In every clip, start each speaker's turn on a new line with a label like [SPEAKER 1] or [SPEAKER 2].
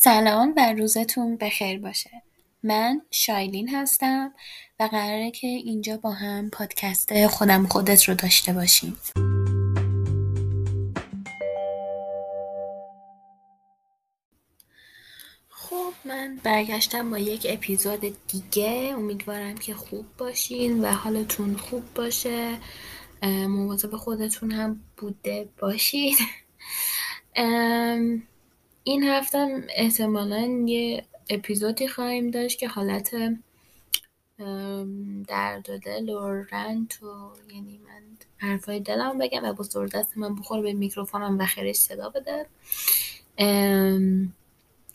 [SPEAKER 1] سلام و روزتون بخیر باشه. من شایلین هستم و قراره که اینجا با هم پادکست خودم خودت رو داشته باشیم. خب من برگشتم با یک اپیزود دیگه. امیدوارم که خوب باشین و حالتون خوب باشه. مواظب خودتون هم بوده باشید این هفته احتمالا یه اپیزودی خواهیم داشت که حالت درد دل و رنت و یعنی من حرفای دلم بگم و با دست من بخور به میکروفونم و خیرش صدا بده.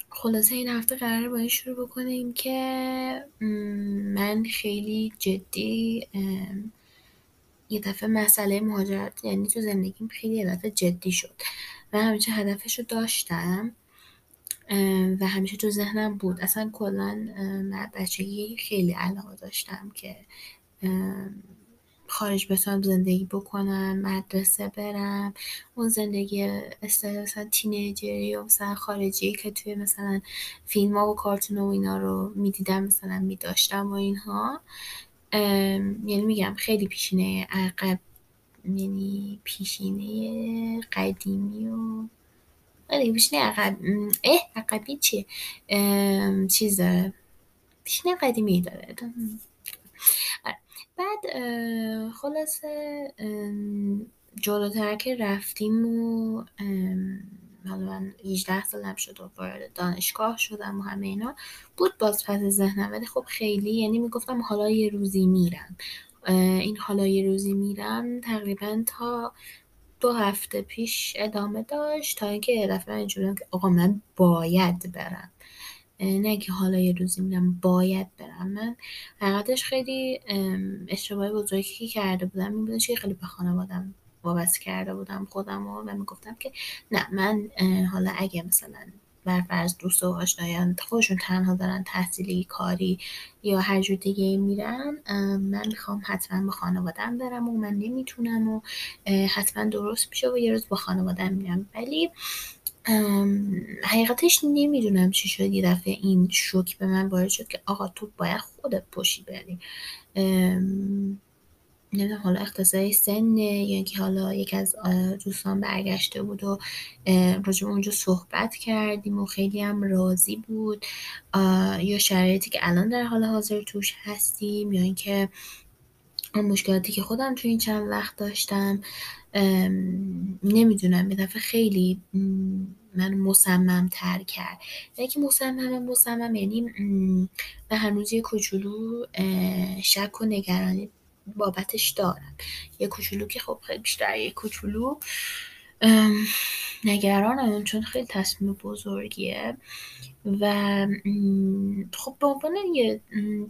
[SPEAKER 1] خلاصه این هفته قرار با این شروع بکنیم که من خیلی جدی یه دفعه مسئله مهاجرت یعنی تو زندگیم خیلی یه دفعه جدی شد. و همیشه هدفش رو داشتم. و همیشه تو ذهنم بود. اصلا کلا بچگی خیلی علاقه داشتم که خارج بتونم زندگی بکنم مدرسه برم. اون زندگی مثلا تینیجری و مثلا خارجی که توی مثلا فیلم ها و کارتون و اینا رو می‌دیدم مثلا میداشتم و اینها. یعنی میگم خیلی پیشینه عقب یعنی پیشینه قدیمی و آره پیشینه عقب اه عقبی چیه چیز داره قدیمی داره. بعد خلاصه جلوتر که رفتیم و حالا من 18 سالم شد و وارد دانشگاه شدم و همه اینا بود باز پس ذهنم ولی خب خیلی یعنی می‌گفتم حالا یه روزی میرم. این حالا یه روزی میرم تقریبا تا دو هفته پیش ادامه داشت تا اینکه یه دفعه اینجوریم که آقا من باید برم. نه که حالا یه روزی میرم باید برم. من حقیقتش خیلی اشتباه بزرگی کرده بودم این که خیلی به خانوادم وابسته کرده بودم خودم و می‌گفتم که نه من حالا اگه مثلا بر فرض دوست و آشنایان خودشون تنها دارن تحصیلی کاری یا هر جور دیگه میرن من می‌خوام حتما با خانوادم برم و من نمی‌تونم و حتما درست میشه و یه روز با خانوادم میرم. ولی حقیقتش نمی‌دونم چی شد. یه دفعه این شوک به من وارد شد که آقا تو باید خودت پشی بری. نمی‌دونم حالا اختصای سنه. یا اینکه حالا یکی از دوستان برگشته بود و راجع اونجا صحبت کردیم و خیلی هم راضی بود. یا شرایطی که الان در حال حاضر توش هستیم یا اینکه اون مشکلاتی که خودم تو این چند وقت داشتم. نمی‌دونم یه دفعه خیلی من مصمم تر کرد. که مصمم مصمم یعنی من هنوز یه کوچولو شک و نگرانی بابتش دارم یه کوچولو که خب خیلی بیشتر یه کوچولو. نگرانم چون خیلی تصمیم بزرگیه. و خب به عنوان یه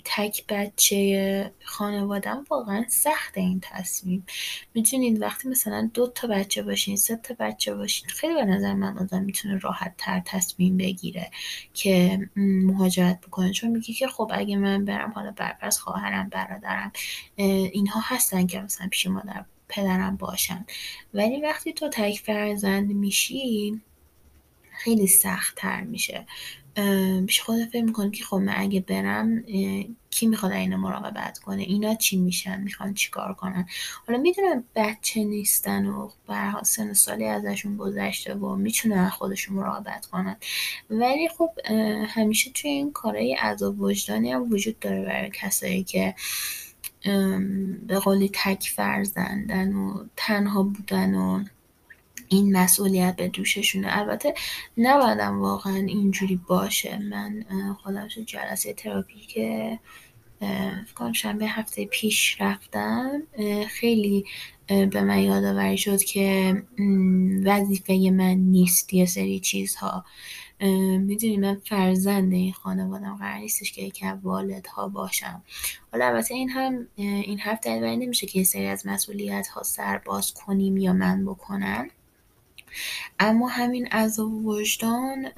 [SPEAKER 1] تک بچه خانوادم واقعا سخت این تصمیم. می‌تونید وقتی مثلا دو تا بچه باشین سه تا بچه باشین خیلی به نظر من آدم می‌تونه راحت تر تصمیم بگیره که مهاجرت بکنه. چون میگه که خب اگه من برم حالا برپرس خواهرم برادرم اینها هستن که مثلا پیش مادر پدرم باشن. ولی وقتی تو تک فرزند میشی خیلی سخت تر میشه. پیش خود فکر می‌کنم که خب من اگه برم کی می‌خواد اینو مراقبت کنه؟ اینا چی میشن؟ می‌خوان چیکار کنن؟ حالا می‌دونم بچه نیستن و برها سن سالی ازشون گذشته و می‌تونن خودشون مراقبت کنن. ولی خب همیشه توی این کارهای عذاب وجدانی هم وجود داره برای کسایی که به قولی تک فرزندن و تنها بودن و این مسئولیت به دوششونه. البته نبایدم واقعا اینجوری باشه. من خودم جلسه تراپی که فکرم شنبه هفته پیش رفتم خیلی به من یادآوری شد که وظیفه من نیست یه سری چیزها. می‌دونی من فرزند این خانوادم قرار نیستش که یکی از والدها باشم. حالا البته این هم این دلیل نمیشه که یه سری از مسئولیت ها سر باز کنیم یا من بکنم. اما همین عذاب وجدان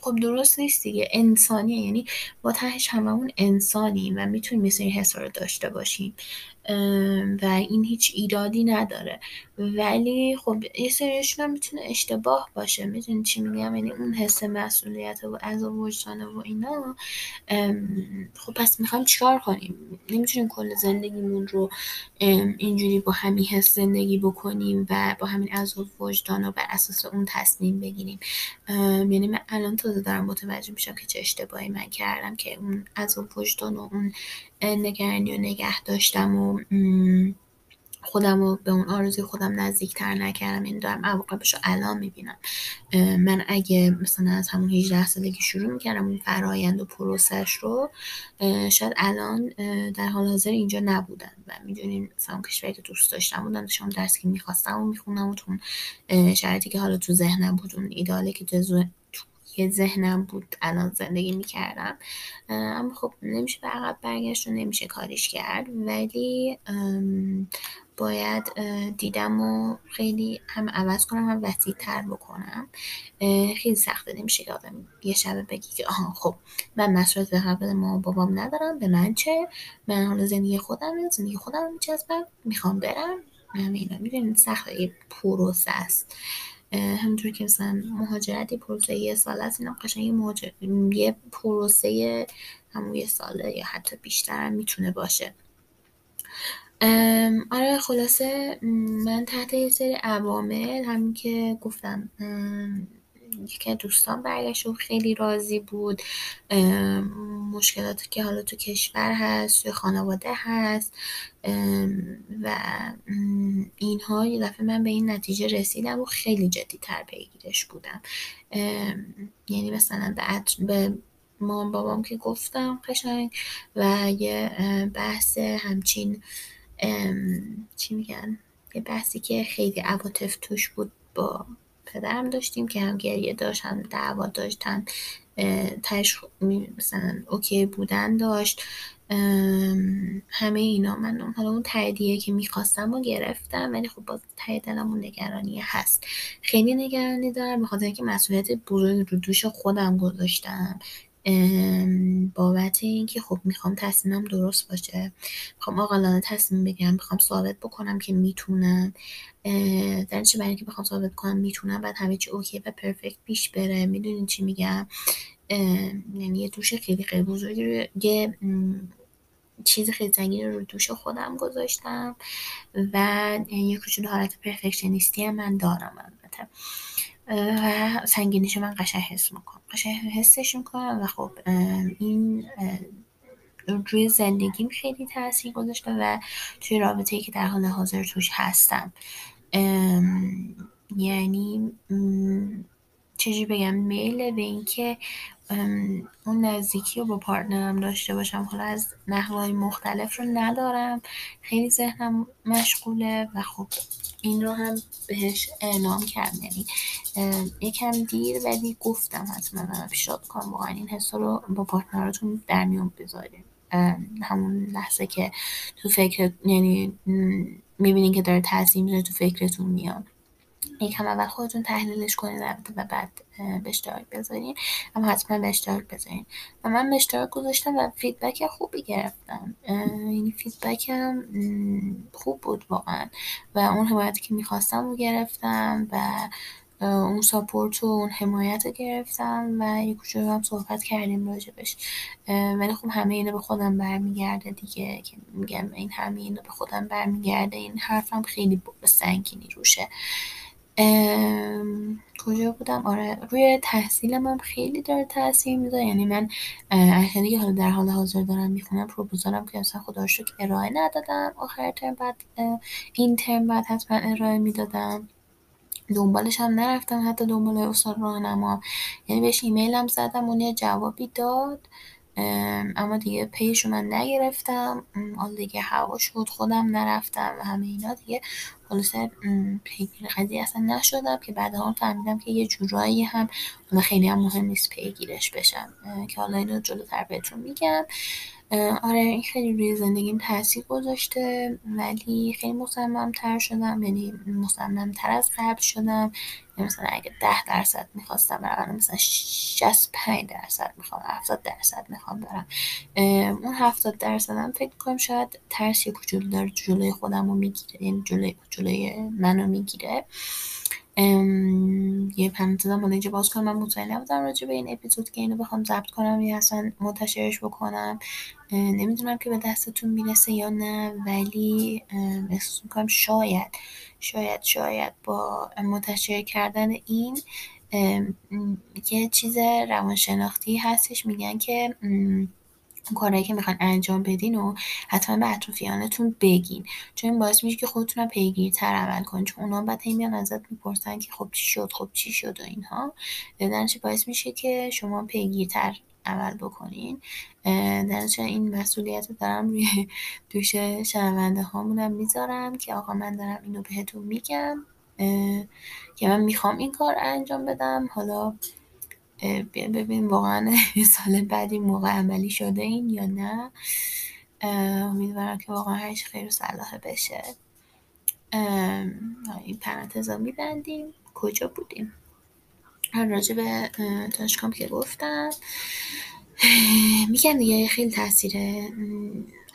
[SPEAKER 1] خب درست نیست دیگه. انسانیه یعنی با تهش هممون انسانیم و می‌تونیم سری حسا رو داشته باشیم. و این هیچ ایرادی نداره. ولی خب یه سریشون هم می‌تونه اشتباه باشه. می‌تونی چی میگم؟ یعنی اون حس مسئولیت و از وجدانه و اینا خب پس می‌خوایم چیکار کنیم؟ نمی‌تونیم کل زندگیمون رو اینجوری با همین حس زندگی بکنیم و با همین از وجدان و بر اساس اون تصمیم بگیریم. یعنی من الان تازه دارم متوجه میشم که چه اشتباهی من کردم که اون از وجدان و اون نگرانی و نگه داشتم و خودم رو به اون آرزوی خودم نزدیکتر نکردم. این یعنی دارم عواقبش رو الان می‌بینم. من اگه مثلا از همون 18 سالگی شروع می‌کردم اون فرایند و پروسش رو شاید الان در حال حاضر اینجا نبودم. و می‌دونین مثلا کشوری که دوست داشتم بودم داشتم درس که می‌خواستم و می‌خونم و تو شرایطی که حالا تو ذهنم بود اون ایداله که جزو توی ذهنم بود الان زندگی می‌کردم. اما خب نمیشه به عقب برگشت و نمیشه کاریش کرد. ولی باید دیدم و خیلی هم عوض کنم هم وسیع تر بکنم خیلی سخته نمیشه که یه شبه بگی که آها خب من مسئولیت به قبل ما بابام ندارم به من چه؟ من حالا زندگی خودم زندگی خودم میچسبم می‌خوام برم. اینا می‌دونید سخته یه پروسه است. همونطور که مثلا مهاجرت یه پروسه یه سال است اینا قشنگ یه, مهاجر... یه پروسه همون یه ساله یا حتی بیشتر می‌تونه باشه. آره خلاصه من تحت یه سری عوامل همین که گفتم یکی دوستان برگشت و خیلی راضی بود. مشکلاتی که حالا تو کشور هست یا خانواده هست. و اینها یه دفعه من به این نتیجه رسیدم و خیلی جدی تر پیگیرش بودم. یعنی مثلا به مام بابام که گفتم قشنگ و یه بحث همچین چی میگن؟ یه بحثی که خیلی عواطف توش بود با پدرم داشتیم که هم گریه داشت هم دعوا داشت هم تش مثلا اوکی بودن داشت. همه اینا من حالا اون تاییدیه که می‌خواستم و گرفتم ولی خب باز تای دلم اون نگرانی هست. خیلی نگرانی دارم بخاطر اینکه مسئولیت بزرگ رو دوش خودم گذاشتم. بابت اینکه خب می‌خوام تصمیمم درست باشه. می‌خوام آقلانه تصمیم بگیرم. می‌خوام ثابت بکنم که می‌تونم. در چه برای اینکه بخوام ثابت کنم می‌تونم بعد همه چی اوکی و پرفکت پیش بره. می‌دونین چی میگم؟ یعنی یه دوش خیلی خیلی بزرگی یه چیز خیلی زنگی رو دوش خودم گذاشتم و یه کوچولو حالت پرفکشنیستی هم من دارم البته. و سنگینیشو من قشنگ حس می‌کنم. قشنگ حسش می‌کنم و خب این روی زندگیم خیلی تاثیر گذاشته و توی رابطه ای که در حال حاضر توش هستم. یعنی چجوری بگم میل به اینکه اون نزدیکی رو با پارتنرم داشته باشم. حالا از نحوهای مختلف رو ندارم. خیلی ذهنم مشغوله و خب این رو هم بهش اعلام کردم. یعنی یکم دیر ولی گفتم حتما پیشنهاد کنم واقعا این حس رو با partner اتون در میون بذاریم همون لحظه که تو فکر یعنی می‌بینین که داره می‌ذاره تو فکرتون میاد. یکم اول خودتون تحلیلش کنید و بعد به اشتراک بذارین. اما حتما به اشتراک بذارین. و من به اشتراک گذاشتم و feedback خوبی گرفتم. یعنی feedback م خوب بود واقعا. و اون حمایتی که می‌خواستم رو گرفتم و اون ساپورت و اون حمایت رو گرفتم و یه کوچولو هم صحبت کردیم راجبش. ولی خب همه اینو به خودم برمیگرده دیگه که میگم این همه اینو به خودم برمیگرده. این حرفم خیلی سنگینی روشه. کجا بودم؟ آره روی تحصیلم هم خیلی داره تاثیر می‌ذاره. یعنی من ارشدی که حالا در حال حاضر دارم می‌خونم پروپوزالم که اصلا خدا که ارائه ندادم. آخر ترم بعد این ترم بعد حتما ارائه می‌دادم. دنبالش هم نرفتم حتی دنبال استاد راهنما. یعنی بهش ایمیلم زدم اون یه جوابی داد. اما دیگه پیشو من نگرفتم. حالا دیگه هوا شد خودم نرفتم و همه اینا دیگه. خلاصه پیگیر قضیه اصلا نشدم که بعد هم فهمیدم که یه جورایی هم خیلی هم مهم نیست پیگیرش بشم که حالا اینو جلوتر بهتون میگم. آره این خیلی روی زندگیم تاثیر گذاشته ولی خیلی مصممتر شدم یعنی مصممتر از قبل شدم. یعنی مثلا اگه ده درصد می‌خواستم برم مثلا 65 درصد می‌خوام 70 درصد می‌خوام برم. اون 70 درصدم فکر کنم شاید ترس یه کوچولو داره جلوی خودم رو می‌گیره یعنی جلوی جلوی منو می‌گیره. یه پرانتزم حالا اینجا باز کنم من مطمئن نبودم راجع به این اپیزود که اینو بخوام ضبط کنم یا اصلا منتشرش بکنم. نمی‌دونم که به دستتون می‌رسه یا نه ولی احساس می‌کنم شاید شاید شاید با منتشر کردن این یه چیز روانشناختی هستش. میگن که کارهایی که می‌خوان انجام بدین و حتما به اطرافیانتون بگین. چون این باعث میشه که خودتون پیگیرتر عمل کنین. چون اونا بعد میان ازت می‌پرسن که خب چی شد خب چی شد و اینها. درنچه باعث میشه که شما پیگیرتر عمل بکنین. درنچه این مسئولیت رو دارم روی دوش شنونده هامونم می‌ذارم که آقا من دارم اینو بهتون میگم. که من می‌خوام این کار انجام بدم. حالا ببین واقعا سال بعدی موقع عملی شده این یا نه؟ امیدوارم که واقعا هرش خیر و صلاح بشه. این پرانتزا میبندیم. کجا بودیم؟ راجع به دانشگاهم که گفتم. میگم دیگه خیلی تاثیره.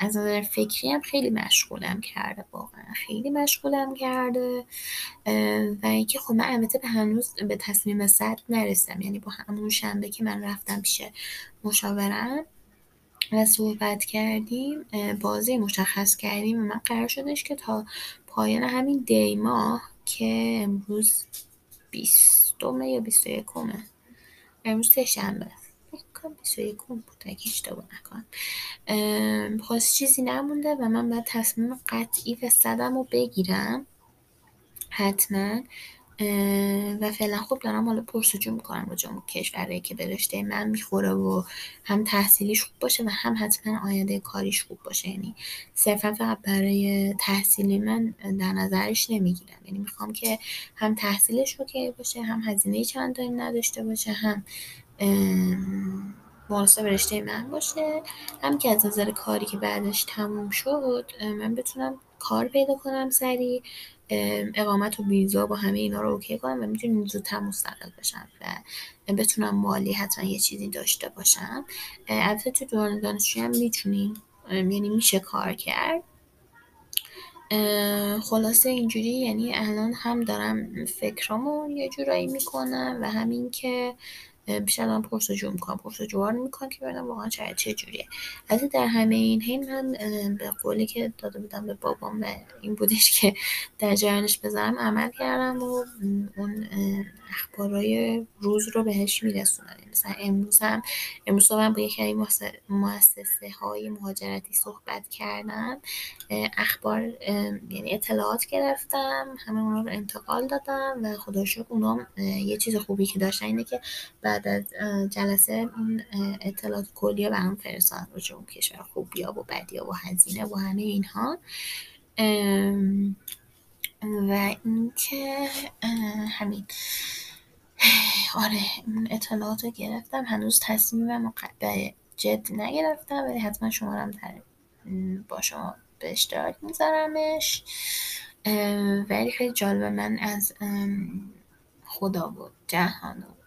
[SPEAKER 1] از نظر فکری هم خیلی مشغولم کرده واقعا خیلی مشغولم کرده. و اینکه خب من البته به هنوز به تصمیم صد نرسیدم. یعنی با همون شنبه که من رفتم پیش مشاورم و صحبت کردیم بازی مشخص کردیم. و من قرار شدش که تا پایان همین دی ماه که امروز بیستمه یا بیست و یکمه امروز تشنبه کنم. 21 بود اگه اشتباه نکنم. خواست چیزی نمونده و من باید تصمیم قطعی و صدم رو بگیرم. حتما. و فعلا خب دارم حالا پرسجو می‌کنم با جامو کشورهایی که به من می‌خوره و هم تحصیلیش خوب باشه و هم حتما آینده کاریش خوب باشه. یعنی صرفا فقط برای تحصیلی من در نظرش نمی‌گیرم. یعنی می‌خوام که هم تحصیلش اوکی باشه هم هزینه چندانی نداشته باشه هم مناسب رشته من باشه. هم که از نظر کاری که بعدش تموم شد من بتونم کار پیدا کنم سریع. اقامت و ویزا با همه اینا رو اوکی کنم و می‌تونم زودتر مستقل بشم و بتونم مالی حتما یه چیزی داشته باشم. البته تو دوران دانشجویی هم می‌تونیم. یعنی میشه کار کرد. خلاصه اینجوری یعنی الان هم دارم فکرامو یه جورایی می‌کنم و همین که بیشتر دارم پرسجو می‌کنم. پرسجوها رو می‌کنم که ببینم واقعا شاید چه جوریه. از در همه این حین من به قولی که داده بودم به بابام این بودش که در جریانش بذارم عمل کردم و اون اخبارای روز رو بهش میرسونم مثلا امروز هم امروز من با یکی مؤسسه های مهاجرتی صحبت کردم. اخبار یعنی اطلاعات گرفتم همه اونا رو انتقال دادم و خدا شکر اونا یه چیز خوبی که داشتن اینه که بعد از جلسه اون اطلاعات کلیه برام فرستادن رو اون کشور خوبیا و بدیا و هزینه و همه اینها. و اینکه همین. آره اون اطلاعات رو گرفتم. هنوز تصمیمم به جد نگرفتم ولی حتما شما در با شما به اشتراک میذارمش. ولی خیلی جالبه من از خدا و جهان و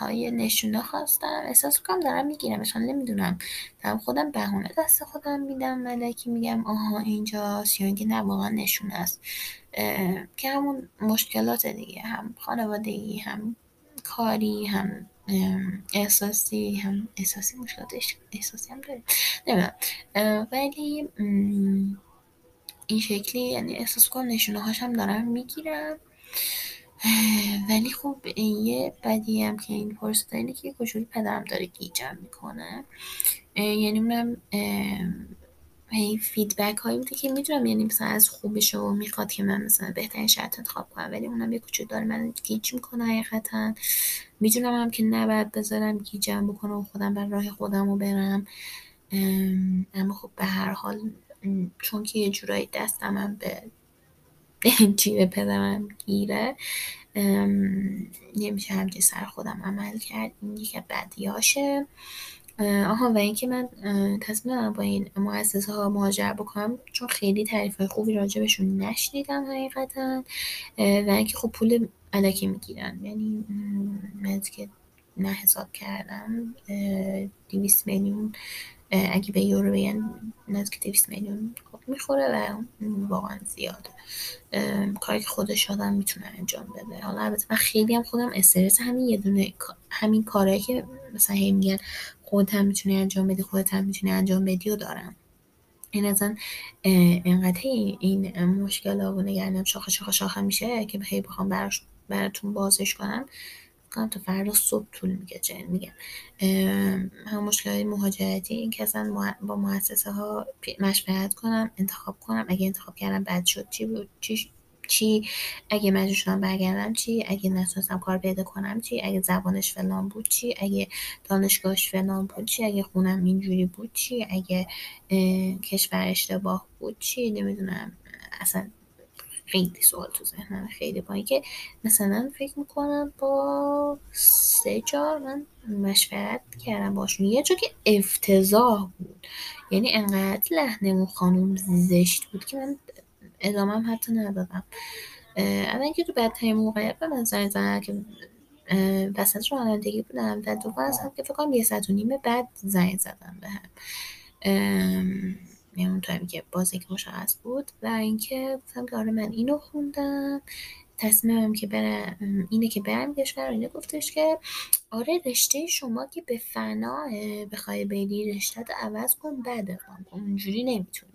[SPEAKER 1] های نشونه خواستم. احساس کنم دارم مثلا نمی‌دونم. دارم خودم بهونه دست خودم میدم ولی میگم آها اینجاست. یا اینکه نه واقعا نشونه است. که همون مشکلات دیگه هم خانوادگی هم کاری هم احساسی هم احساسی مشکلات احساسی هم داره نمی‌دونم. ولی این شکلی یعنی احساس کنم نشونه هاشم دارم می‌گیرم. ولی خب یه بدی هم که این پرسیده اینه که کشوری پدرم داره گیجم می‌کنه. یعنی من هی فیدبک هایی بوده که می‌دونم یعنی مثلا از خوبش و می‌خواد که من مثلا بهترین شرط انتخاب کنم ولی اونم یه کوچولو داره من گیج می‌کنه حقیقتا. می‌دونم هم که نباید بذارم گیجم بکنم و خودم بر راه خودم رو برم. اما خب به هر حال چون که یه جورایی دستم هم به جیب پدرم گیره. نمیشه همچه سر خودم عمل کرد این یکی بدیاشه. آها و اینکه من تصمیم با این مؤسسه ها مهاجر بکنم چون خیلی تعریف های خوبی راجبشون نشنیدم حقیقتا. و اینکه خب پول علکی می‌گیرن. یعنی من که نه کردم دیویس میلیون اگه به یورو بگن نزدیک دیویس میلیون می‌خوره و واقعا زیاده کاری که خودش آدم می‌تونه انجام بده. حالا البته من خیلی هم خودم استرس همین یه دونه همین کارهایی که مثلا هی میگن خودت هم می‌تونی انجام بدی خودت هم می‌تونی انجام بدی و دارم. این اصلا انقدر این مشکل ها و نگرانم شاخه شاخه شاخه میشه که هی بخوام براش براتون بازش کنم. کنم تا فردا صبح طول میگه جن میگم هم مشکل مهاجرتی این که اصلا با مؤسسه ها مشورت کنم انتخاب کنم اگه انتخاب کردم بد شد چی بود؟ چی چی؟ اگه مجبور شدم برگردم چی؟ اگه نتونستم کار پیدا کنم چی؟ اگه زبانش فلان بود چی؟ اگه دانشگاهش فلان بود چی؟ اگه خونم اینجوری بود چی؟ اگه کشور اشتباه بود چی؟ نمی‌دونم اصلا خیلی سوال تو ذهنم خیلی با اینکه مثلا فکر می‌کنم با سه جا من مشورت کردم باشون. یه جا که افتضاح بود. یعنی انقدر لحنه اون خانوم زشت بود که من ادامه حتی ندادم. اول اینکه تو بدترین موقعیت به زنگ زنن که وسط رانندگی بودم و دوم از هم که فکر یه ساعت و نیمه بعد زنگ زدم به هم تایمی که بازی مشخص بود و اینکه گفتم که آره من اینو خوندم. تصمیمم که برم اینه که برم کشور اینه گفتش که آره رشته شما که به فنا بخوای بری رشته عوض کن بعد اونجوری نمی‌تونی.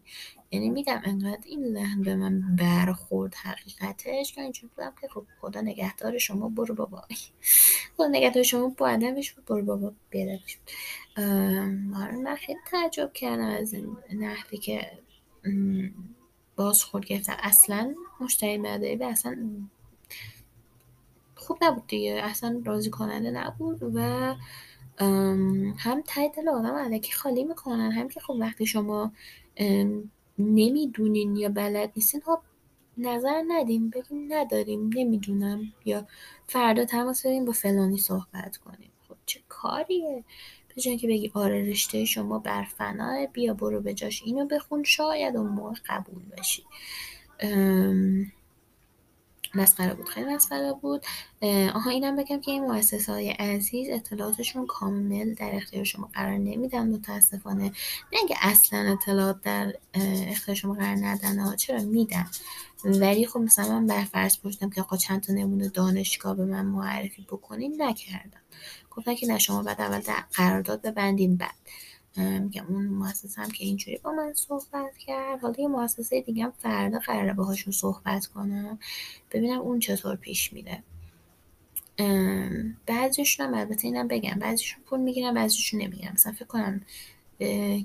[SPEAKER 1] یعنی میگم انقدر این لحن به من برخورد حقیقتش که اینجوری بودم که خب خدا نگهدار شما برو بابا. خدا نگهدار شما با عدمش برو بابا آره من خیلی تعجب کردم از این نحوی که بازخورد گرفتم اصلا مشتری مداری به اصلا خوب نبود دیگه. اصلا راضی کننده نبود و هم تای دل آدم علکی خالی می‌کنن. هم که خب وقتی شما نمی‌دونین یا بلد نیستین خب نظر ندیم بگیم نداریم نمی‌دونم. یا فردا تماس بگیم با فلانی صحبت کنیم. خب چه کاریه؟ به که بگی آره رشته شما برفناه بیا برو به جاش اینو بخون شاید اون موقع قبول بشی. مسخره بود. خیلی مسخره بود. آها اینم بگم که این مؤسسه های عزیز اطلاعاتشون کامل در اختیار شما قرار نمیدن متاسفانه. نه اینکه اصلا اطلاعات در اختیار شما قرار ندن ها چرا میدن؟ ولی خب مثلا من برفرض پرسیدم که آقا چند تا نمونه دانشگاه به من معرفی بکنین نکردم. گفتن که نه شما بعد اول قرارداد ببندین بعد. میگم اون مؤسسه هم که اینجوری با من صحبت کرد. حالا یه مؤسسه دیگه هم فردا قراره باهاشون صحبت کنم. ببینم اون چطور پیش میره. بعضیشون هم البته اینم بگم بعضیشون پول می‌گیرن بعضیشون نمی‌گیرن. مثلا فکر کنم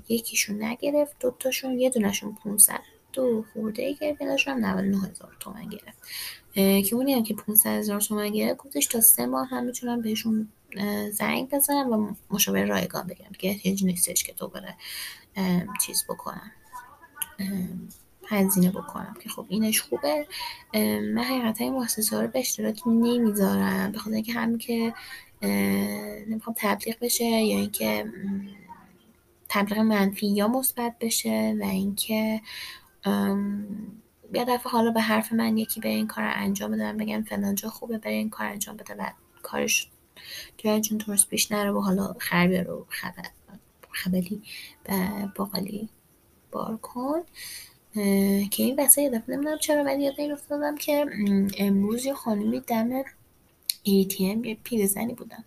[SPEAKER 1] یکیشون نگرفت دوتاشون یه دونشون 500 دو خورده ای گرفت یه هم 99 هزار تومن گرفت. که اونی هم که 500 هزار تومن گرفت گفتش تا سه ماه هم می‌تونم بهشون زنگ بزنم و مشاور رایگان بگم که احتیاج نیستش که دوباره چیز بکنم. هزینه بکنم که خب اینش خوبه. من حقیقتا این مؤسسه رو به اشتراک نمی‌ذارم به خاطر اینکه همین که نمی‌خوام تبلیغ بشه یا اینکه تبلیغ منفی یا مثبت بشه و اینکه یه دفعه حالا به حرف من یکی به این کار انجام بدم بگم فلان خوبه برای این کار انجام بده و کارش جون تورس پیش نره و حالا خربی رو خبر خبلی و باقالی بار کن. که این یه دفعه نمی‌دونم چرا ولی یاد این افتادم که امروز یه خانومی دم ATM یه پیرزنی بودن.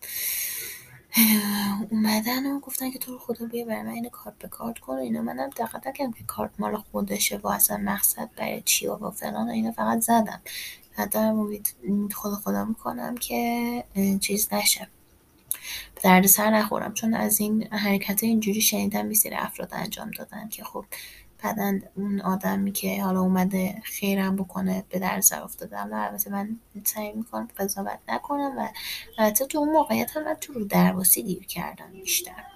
[SPEAKER 1] اومدن و گفتن که تو رو خدا بیا برای من این کارت به کارت کن. اینا منم دقت نکردم که کارت مال خودشه و اصلا مقصد برای چی و فلان و اینا فقط زدم. و دارم امید خدا خدا می‌کنم که چیز نشه. درد سر نخورم. چون از این حرکت اینجوری شنیدم بیسیر افراد انجام دادن که خب بعدا اون آدمی که حالا اومده خیرم بکنه به در سر افتادم و البته من سعی می‌کنم قضاوت نکنم و البته تو اون موقعیت هم من تو رو درواسی دیر کردم بیشتر.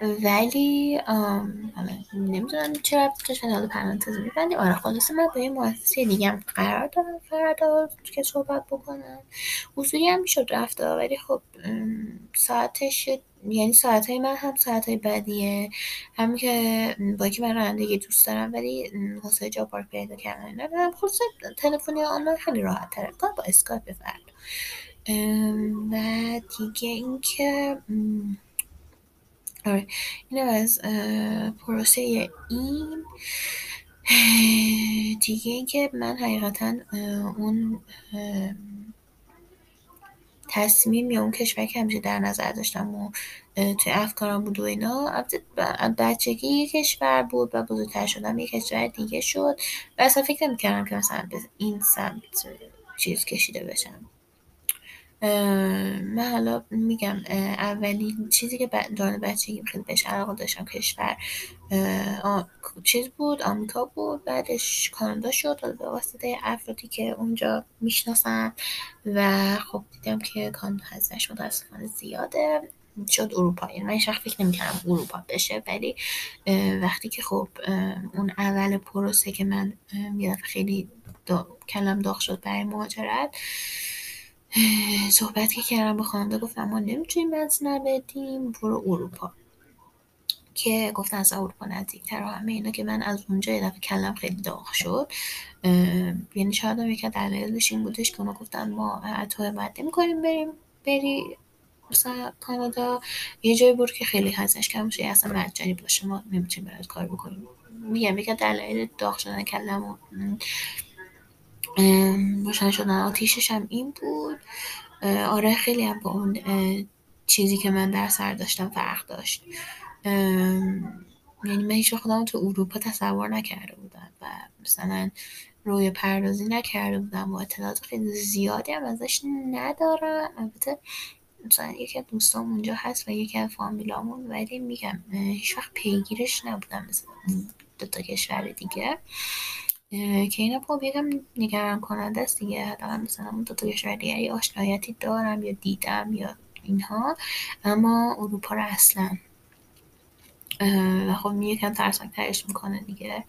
[SPEAKER 1] ولی حالا نمی‌دونم چرا داشتن حالا پرانتز میبندیم آره خلاصه من با یه مؤسسه دیگه هم قرار دارم فردا که صحبت بکنم. حضوری هم می‌شد رفته ولی خب ساعتش یعنی ساعت های من هم ساعت های بدیه همین که با که من رانندگی دوست دارم ولی حوصله جا پارک پیدا کردن ندارم. خلاصه تلفنی آنلاین خیلی راحت تره. با اسکایپ بفرد و دیگه اینکه آره اینم از پروسه این دیگه اینکه من حقیقتا اون تصمیم یا اون کشور که همیشه در نظر داشتم و توی افکارم بود و اینا بچگی یه کشور بود و بزرگتر شدم یه کشور دیگه شد و اصلا فکر نمی‌کردم که مثلا به این سمت چیز کشیده بشم من حالا میگم اولین چیزی که دوران بچگی خیلی بهش علاقه داشتم کشور چیز بود آمریکا بود بعدش کانادا شد به واسطه افرادی که اونجا می‌شناسم و خب دیدم که کانادا هزینهش متاسفانه زیاده شد اروپا. یعنی من شخص فکر نمی‌کردم اروپا بشه ولی وقتی که خب اون اول پروسه که من یه خیلی کلم داغ شد برای مهاجرت صحبت که کردم با خانواده گفتم ما نمی‌تونیم بنزین بدیم برو اروپا. که گفتن از اروپا نزدیکتر و همه اینا که من از اونجا یه دفعه کلم خیلی داغ شد. یعنی شاید هم یکی دلایلش این بودش که اونا گفتن ما حتی حمایت نمی‌کنیم بریم بری مثلا کانادا. یه جایی بود که خیلی هزینهش کم باشه اصلا مجانی باشه ما نمی‌تونیم برات کار بکنیم. میگم یکی دلایل داغ شدن کلم و روشن شدن. آتیشش هم این بود. آره خیلی هم با اون چیزی که من در سر داشتم فرق داشت. یعنی من هیچ خودم تو اروپا تصور نکرده بودم و مثلا روی پردازی نکرده بودم و اطلاعات خیلی زیادی هم ازش ندارم. البته مثلا یکی دوستام اونجا هست و یکی از فامیلامون ولی میگم هیچ وقت پیگیرش نبودم مثلا دو تا کشور دیگه. که اینا خب یکم نگران کننده است دیگه. حداقل مثلا دو تا کشور دیگری آشنایتی دارم یا دیدم یا اینها. اما اروپا رو اصلا. و خب یکم ترسناک ترش می‌کنه دیگه.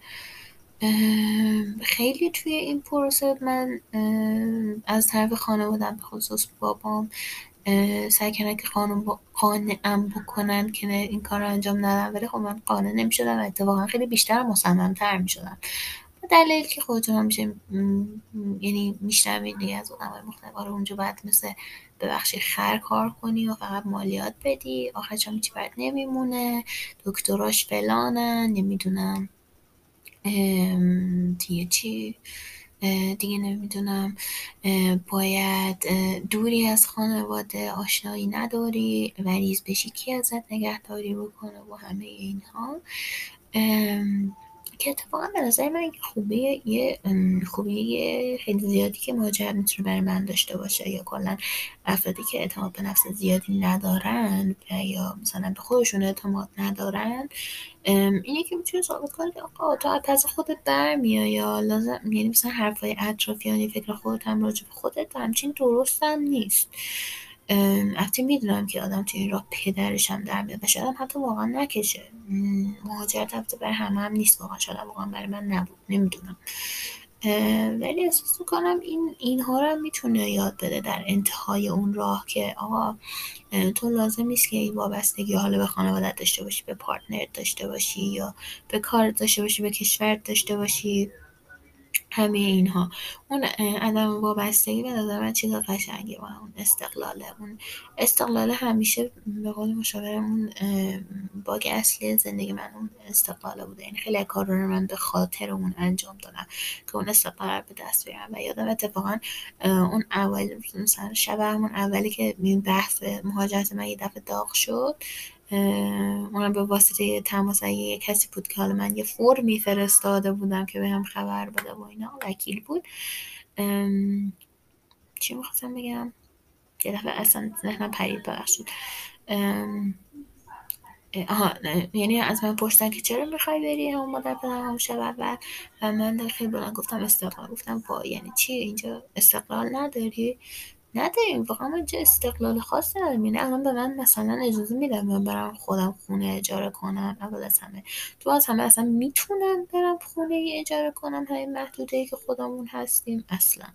[SPEAKER 1] خیلی توی این پروسه من از طرف خانوادم به خصوص بابام سعی کردن که خانم قانعم بکنن که این کار رو انجام ندم ولی خب من قانع نمی‌شدم و اتفاقا خیلی بیشتر مصممتر می‌شدم. دلیل که خودتون هم میشه یعنی میشنوید دیگه از آدمای مختلف آره اونجا باید مثل ببخشید خر کار کنی و فقط مالیات بدی. آخرش هم هیچی برات نمیمونه. دکتراش فلانن نمی‌دونم. دیگه چی؟ دیگه نمی‌دونم. باید دوری از خانواده آشنایی نداری. وریز بشی کی ازت نگهداری بکنه و همه اینها. که اتفاقا به نظر من خوبی یه خوبی خیلی زیادی که مهاجرت می‌تونه برای من داشته باشه یا کلا افرادی که اعتماد به نفس زیادی ندارن یا مثلا به خودشون اعتماد ندارن اینه که می‌تونه ثابت کنه که آقا تو از خودت برمیای یا لازم یعنی مثلا حرفای اطرافیانی فکر خودت هم راجع به خودت همچین درست هم نیست. وقتی می‌دونم که آدم توی این راه پدرش هم در میاد و شاید حتی واقعا نکشه. مهاجرت هفته برای همه هم نیست واقعا. شاید واقعا برای من نبود. نمی‌دونم. ولی احساس می‌کنم این اینها رو هم می‌تونه یاد بده در انتهای اون راه که آقا تو لازم نیست که این وابستگی حالا به خانوادت داشته باشی به پارتنر داشته باشی یا به کار داشته باشی به کشور داشته باشی. همه اینها. اون عدم وابستگی به نظر من چیز قشنگی و اون استقلاله اون استقلاله همیشه به قول مشاورمون باگ اصلی زندگی من اون استقلاله بوده. یعنی خیلی کار رو من به خاطر اون انجام دادم که اون استقلال به دست بیارم. و یادم اتفاقا اون اول مثلا شب همون اولی که این بحث مهاجرت من یه دفعه داغ شد اونم به واسطه تماس یه کسی بود که حالا من یه فرمی فرستاده بودم که به هم خبر بده و اینا وکیل بود. چی می‌خواستم بگم؟ یه دفعه اصلا ذهنم پرید ببخشید. آها یعنی از من پرسیدن که چرا می‌خوای بری؟ همون مادر پدر هم شب اول. و من خیلی بلند گفتم استقلال. گفتم با یعنی چی؟ اینجا استقلال نداری؟ نداریم واقعا من چه استقلال خاصی نداریم. یعنی الان به من مثلا اجازه میدم من برم خودم خونه اجاره کنم اول از همه. تو از همه اصلا می‌تونم برم خونه اجاره کنم های محدوده که خودمون هستیم؟ اصلا.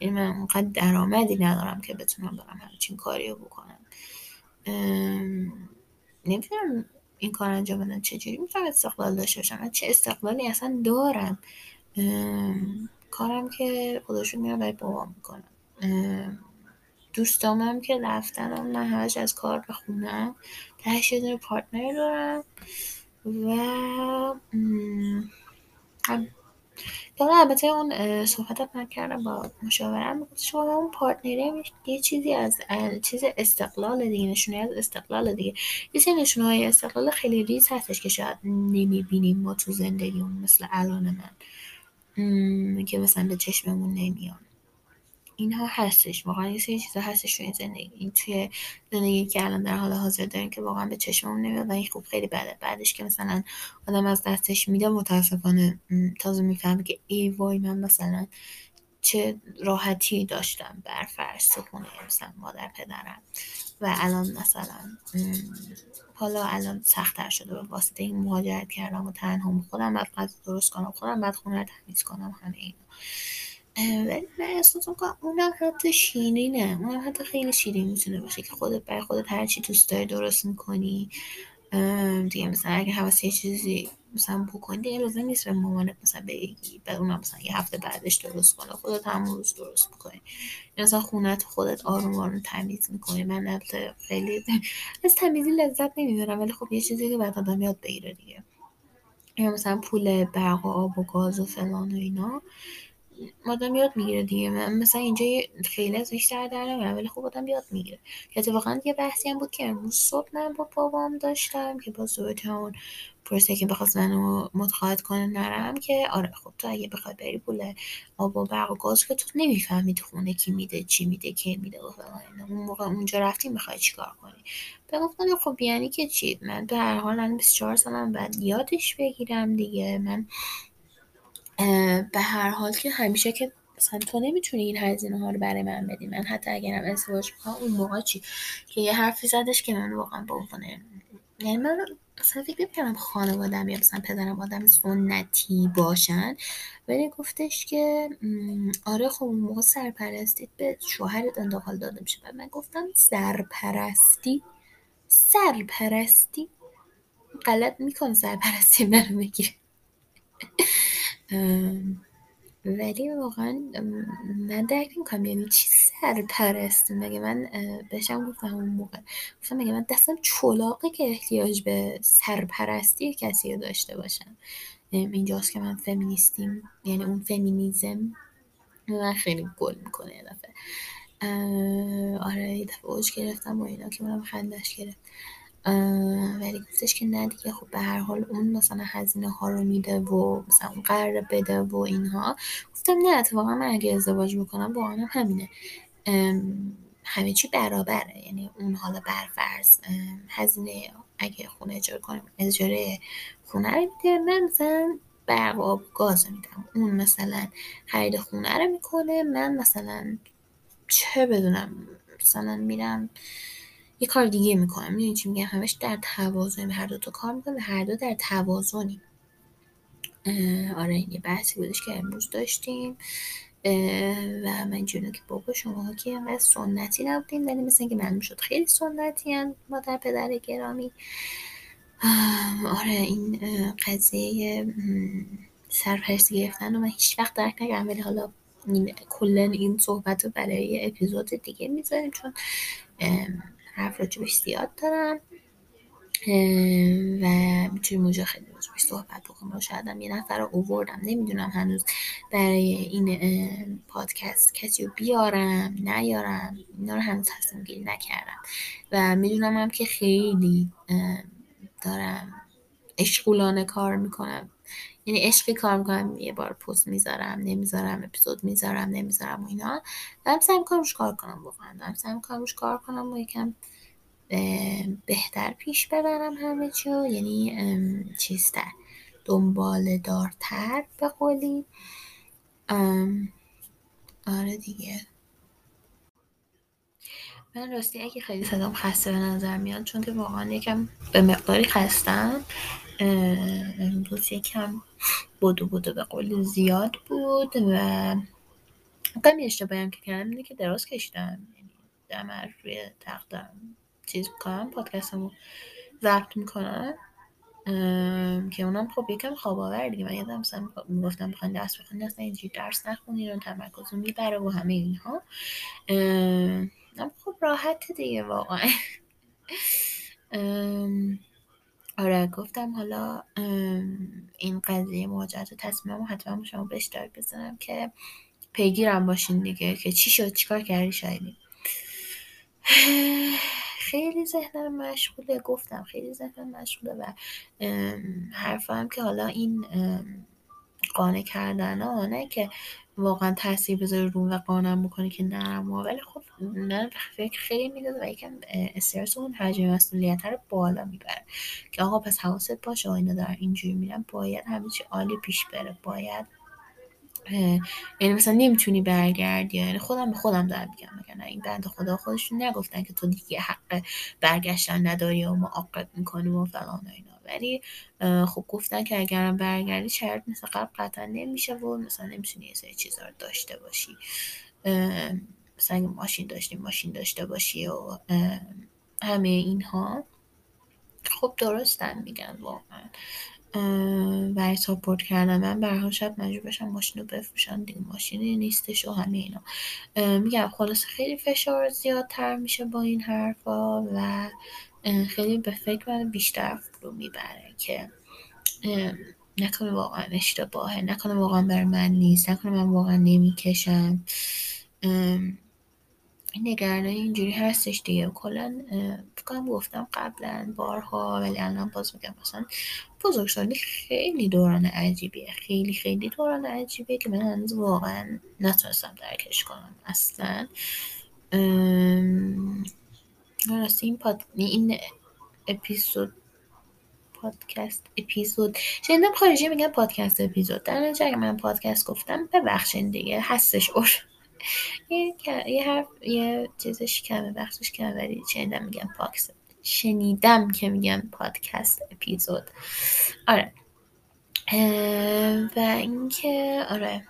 [SPEAKER 1] یعنی من اونقدر درآمدی ندارم که بتونم برم همچین کاری رو بکنم. نمی‌دونم این کار انجام بدن چجوری می‌تونم استقلال داشته باشم. من چه استقلالی اصلا دارم؟ کارم که خودشون میرم برای بابا می‌کنم دوستام هم که رفتن من همش از کار بخونم تهش یه دونه پارتنر دارم و حالا البته اون صحبت من کردم با مشاورم شما اون پارتنره یه چیزی از چیز استقلال دیگه نشونه از استقلال دیگه. یه سری نشونه های استقلال خیلی ریز هستش که شاید نمی‌بینیم ما تو زندگیمون مثل الان من. که مثلا به چشممون نمیان اینها هستش واقعا یه سری چیزا هستش تو این زندگی. این توی زندگی که الان در حال حاضر داریم که واقعا به چشممون نمیاد و این خوب خیلی بده. بعدش که مثلا آدم از دستش میده متاسفانه تازه می‌فهمه که ای وای من مثلا چه راحتی داشتم بر فرض تو خونه مثلا مادر پدرم. و الان مثلا حالا الان سختتر شده. به واسطه این مهاجرت کردم و تنها خودم بعد درست کنم خودم بعد خونه رو تمیز کنم همه اینا. ولی من احساس می‌کنم اونم حتی شیرینه اونم حتی خیلی شیرین می‌تونه باشه که خودت برای خودت هر چی دوست داری درست می‌کنی دیگه مثلا اگه حواس یه چیزی مثلا بکنی دیگه لازم نیست به مامانت مثلا بگی بعد اونم مثلا یه هفته بعدش درست کنه خودت هم روز درست می‌کنی مثلا خونت خودت آروم آروم تمیز می‌کنی من البته خیلی از تمیزی لذت نمی‌برم ولی خب یه چیزی که بعد آدم یاد بگیره دیگه مثلا پول برق و آب و گاز و فلان و اینا. آدم یاد می‌گیره دیگه. من مثلا اینجا خیلی از بیشتر در ولی خب آدم یاد می‌گیره. که اتفاقا یه بحثی هم بود که امروز صبح من با بابام داشتم که با زوج همون پرسه که بخواست منو متقاعد کنه نرم که آره خب تو اگه بخوای بری پول آب و برق و گاز که تو نمی‌فهمی خونه کی میده چی میده کی میده و اون موقع اونجا رفتی می‌خوای چیکار کنی؟ به گفتم خب یعنی که چی؟ من به هر حال الان 24 سالم بعد یادش بگیرم دیگه. من به هر حال که همیشه که مثلا تو نمی‌تونی این هزینه ها رو برای من بدی. من حتی اگرم ازدواج کنم اون موقع چی؟ که یه حرفی زدش که من واقعا به عنوان یعنی من مثلا فکر نمی‌کردم خانوادم یا مثلا پدرم آدم سنتی باشن ولی گفتش که آره خب اون موقع سرپرستید به شوهرت انتقال داده میشه. و من گفتم سرپرستی؟ سرپرستی؟ غلط می‌کنه سرپرستی منو بگیره. ولی واقعا من درک نمی‌کنم یعنی چی سرپرست مگه من بهشم گفتم اون موقع گفتم مگه من دستم چلاقه که احتیاج به سرپرستی کسی رو داشته باشم؟ اینجاست که من فمینیستیم یعنی اون فمینیزم من خیلی گل می‌کنه یه دفعه. آره یه دفعه اوج گرفتم و اینا که منم خندش گرفت ولی گفتش که نه دیگه. خب به هر حال اون مثلا هزینه ها رو میده و مثلا اون قرار بده و اینها. گفتم نه اتفاقا من اگه ازدواج بکنم واقعا همینه. همه چی برابره. یعنی اون حالا برفرض هزینه اگه خونه اجاره کنم اجاره خونه رو میده. من مثلا برق آب گاز میدم. اون مثلا خرید خونه رو می‌کنه. من مثلا چه بدونم مثلا میرم یه کار دیگه می‌کنم. می‌دونی چی میگم؟ همش در توازن هر دو تا کار می‌کنم هر دو در توازنی آره یه بحثی بودش که امروز داشتیم. و من جونو که بابا شما که انقدر سنتی نبودین ولی مثل اینکه معلوم شد خیلی سنتی هم مادر پدر گرامی. آره این قضیه سرپرستی گرفتن و من هیچ وقت درک نکردم ولی حالا کلا این صحبت رو برای اپیزود دیگه می‌ذاریم چون حرف راجبش زیاد دارم. و می‌تونیم اونجا خیلی راجبش صحبت بکنم شاید هم یه نفر رو اووردم. نمی‌دونم هنوز برای این پادکست کسی رو بیارم نیارم. اینا رو هنوز تصمیم گیری نکردم. و می‌دونم هم که خیلی دارم اشغولانه کار می‌کنم. یعنی عشقی کار می‌کنم یه بار پست می‌ذارم نمی‌ذارم اپیزود می‌ذارم نمی‌ذارم و اینا. دارم سعی می‌کنم روش کار کنم واقعا. دارم سعی می‌کنم روش کار کنم و یکم بهتر پیش ببرم همه چی یعنی چیزتر دنبال دارتر به قولی. آره دیگه. من راستی اگه خیلی صدام خسته به نظر میاد چون که واقعا یکم به مقداری خستم امروز یکم بودو بودو به قول زیاد بود و قمی اشتباهی هم که کردم اینه که دراز کشیدم. یعنی دم روی تختم چیز می‌کنم پادکستمو ضبط می‌کنم که اونم خب یکم خواب آور دیگه. من یادم مثلا می‌گفتم بخواین درس بخونید اصلا اینجوری درس نخونید و تمرکز می‌بره و همه اینها. خب راحت دیگه واقعا. آره گفتم حالا این قضیه مواجهت تصمیمم رو حتما شما به اشتراک بزنم که پیگیرم باشین دیگه که چی شد چیکار کردی شایدی خیلی ذهنم مشغوله گفتم خیلی ذهنم مشغوله و حرفم که حالا این قانع کردن ها نه که واقعا تاثیر بذاره رو و قانم بکنه که نرم ولی خب من فکر خیلی می‌داد و یکم استرس اون حجم مسئولیت رو بالا می‌بره که آقا پس حواست باشه اینا دارن اینجوری میرن باید همه چی عالی پیش بره باید یعنی مثلا نمی‌تونی برگردی یعنی خودم به خودم دارم میگم میگن این بند خدا خودشون نگفتن که تو دیگه حق برگشتن نداری و معاقب می‌کنیم و فلان اینا. ولی خب گفتن که اگرم برگردی شرط مثل قبل قطعا نمیشه و مثلا نمی‌تونی یه سری چیزا رو داشته باشی. مثلا ماشین داشتی ماشین داشته باشی و همه اینها. خب درستن میگن واقعا. برای ساپورت کردن من برها شاید مجبور بشم ماشین رو بفروشم دیگه ماشینی نیستش و همه اینا. میگم خلاص خیلی فشار زیادتر میشه با این حرفا و خیلی به فکر من بیشتر فرو می‌بره که نکنه واقعا اشتباهه نکنه واقعا بر من نیست نکنه من واقعا نمی‌کشم. این اینجوری هستش دیگه. کلا فکرم گفتم قبلا بارها ولی الان باز میگم مثلا بزرگسالی خیلی دوران عجیبیه. خیلی خیلی دوران عجیبیه که من هنوز واقعا نتونستم درکش کنم اصلا. راستی این پاد... این اپیزود پادکست اپیزود شنیدم خارجی میگن پادکست اپیزود در نتیجه اگه من پادکست گفتم ببخشین دیگه هستش. اور یه, یه حرف یه چیزش کمه بخشش کمه ولی شنیدم میگن پاکس شنیدم که میگن پادکست اپیزود آره. و اینکه آره.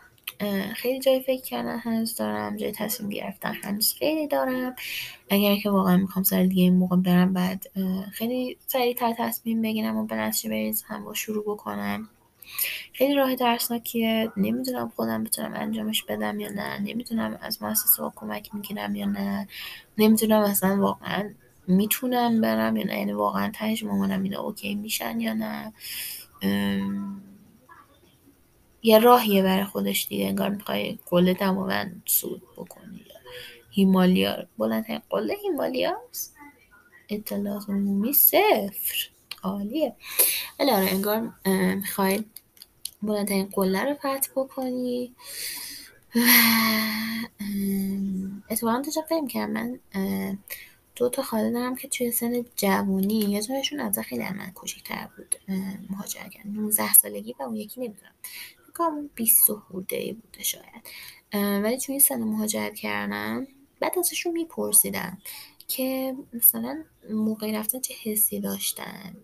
[SPEAKER 1] خیلی جای فکر کردن هنوز دارم جای تصمیم گرفتن هنوز خیلی دارم. اگر که واقعا می‌خوام سر دیگه این موقع برم بعد خیلی سریعتر تصمیم بگیرم و به نتیجه بریزم و شروع بکنم. خیلی راه درسناکیه نمی‌دونم خودم بتونم انجامش بدم یا نه. نمی‌دونم از مؤسسه ها کمک می‌گیرم یا نه. نمی‌دونم اصلا واقعا می‌تونم برم یا نه. یعنی واقعا تهش مامانم اینا اوکی میشن یا نه. یه راهیه برای خودش دیگه انگار می‌خوای قله دماوند سود بکنی هیمالیا بلندترین قله هیمالیاست. اطلاعات عمومی صفر. عالیه. ولی آره انگار می‌خوای بلندترین قله رو فتح بکنی. و اتفاقا داشتم فکر کردم من دو تا خاله دارم که توی سن جوونی یه جایشون از خیلی من کوچکتر بود مهاجر کردن 19 سالگی و اون یکی نمی‌دونم. فکر 20 خورده ای بوده شاید. ولی توی سن مهاجرت کردم بعد ازشون میپرسیدم که مثلا موقعی رفتن چه حسی داشتن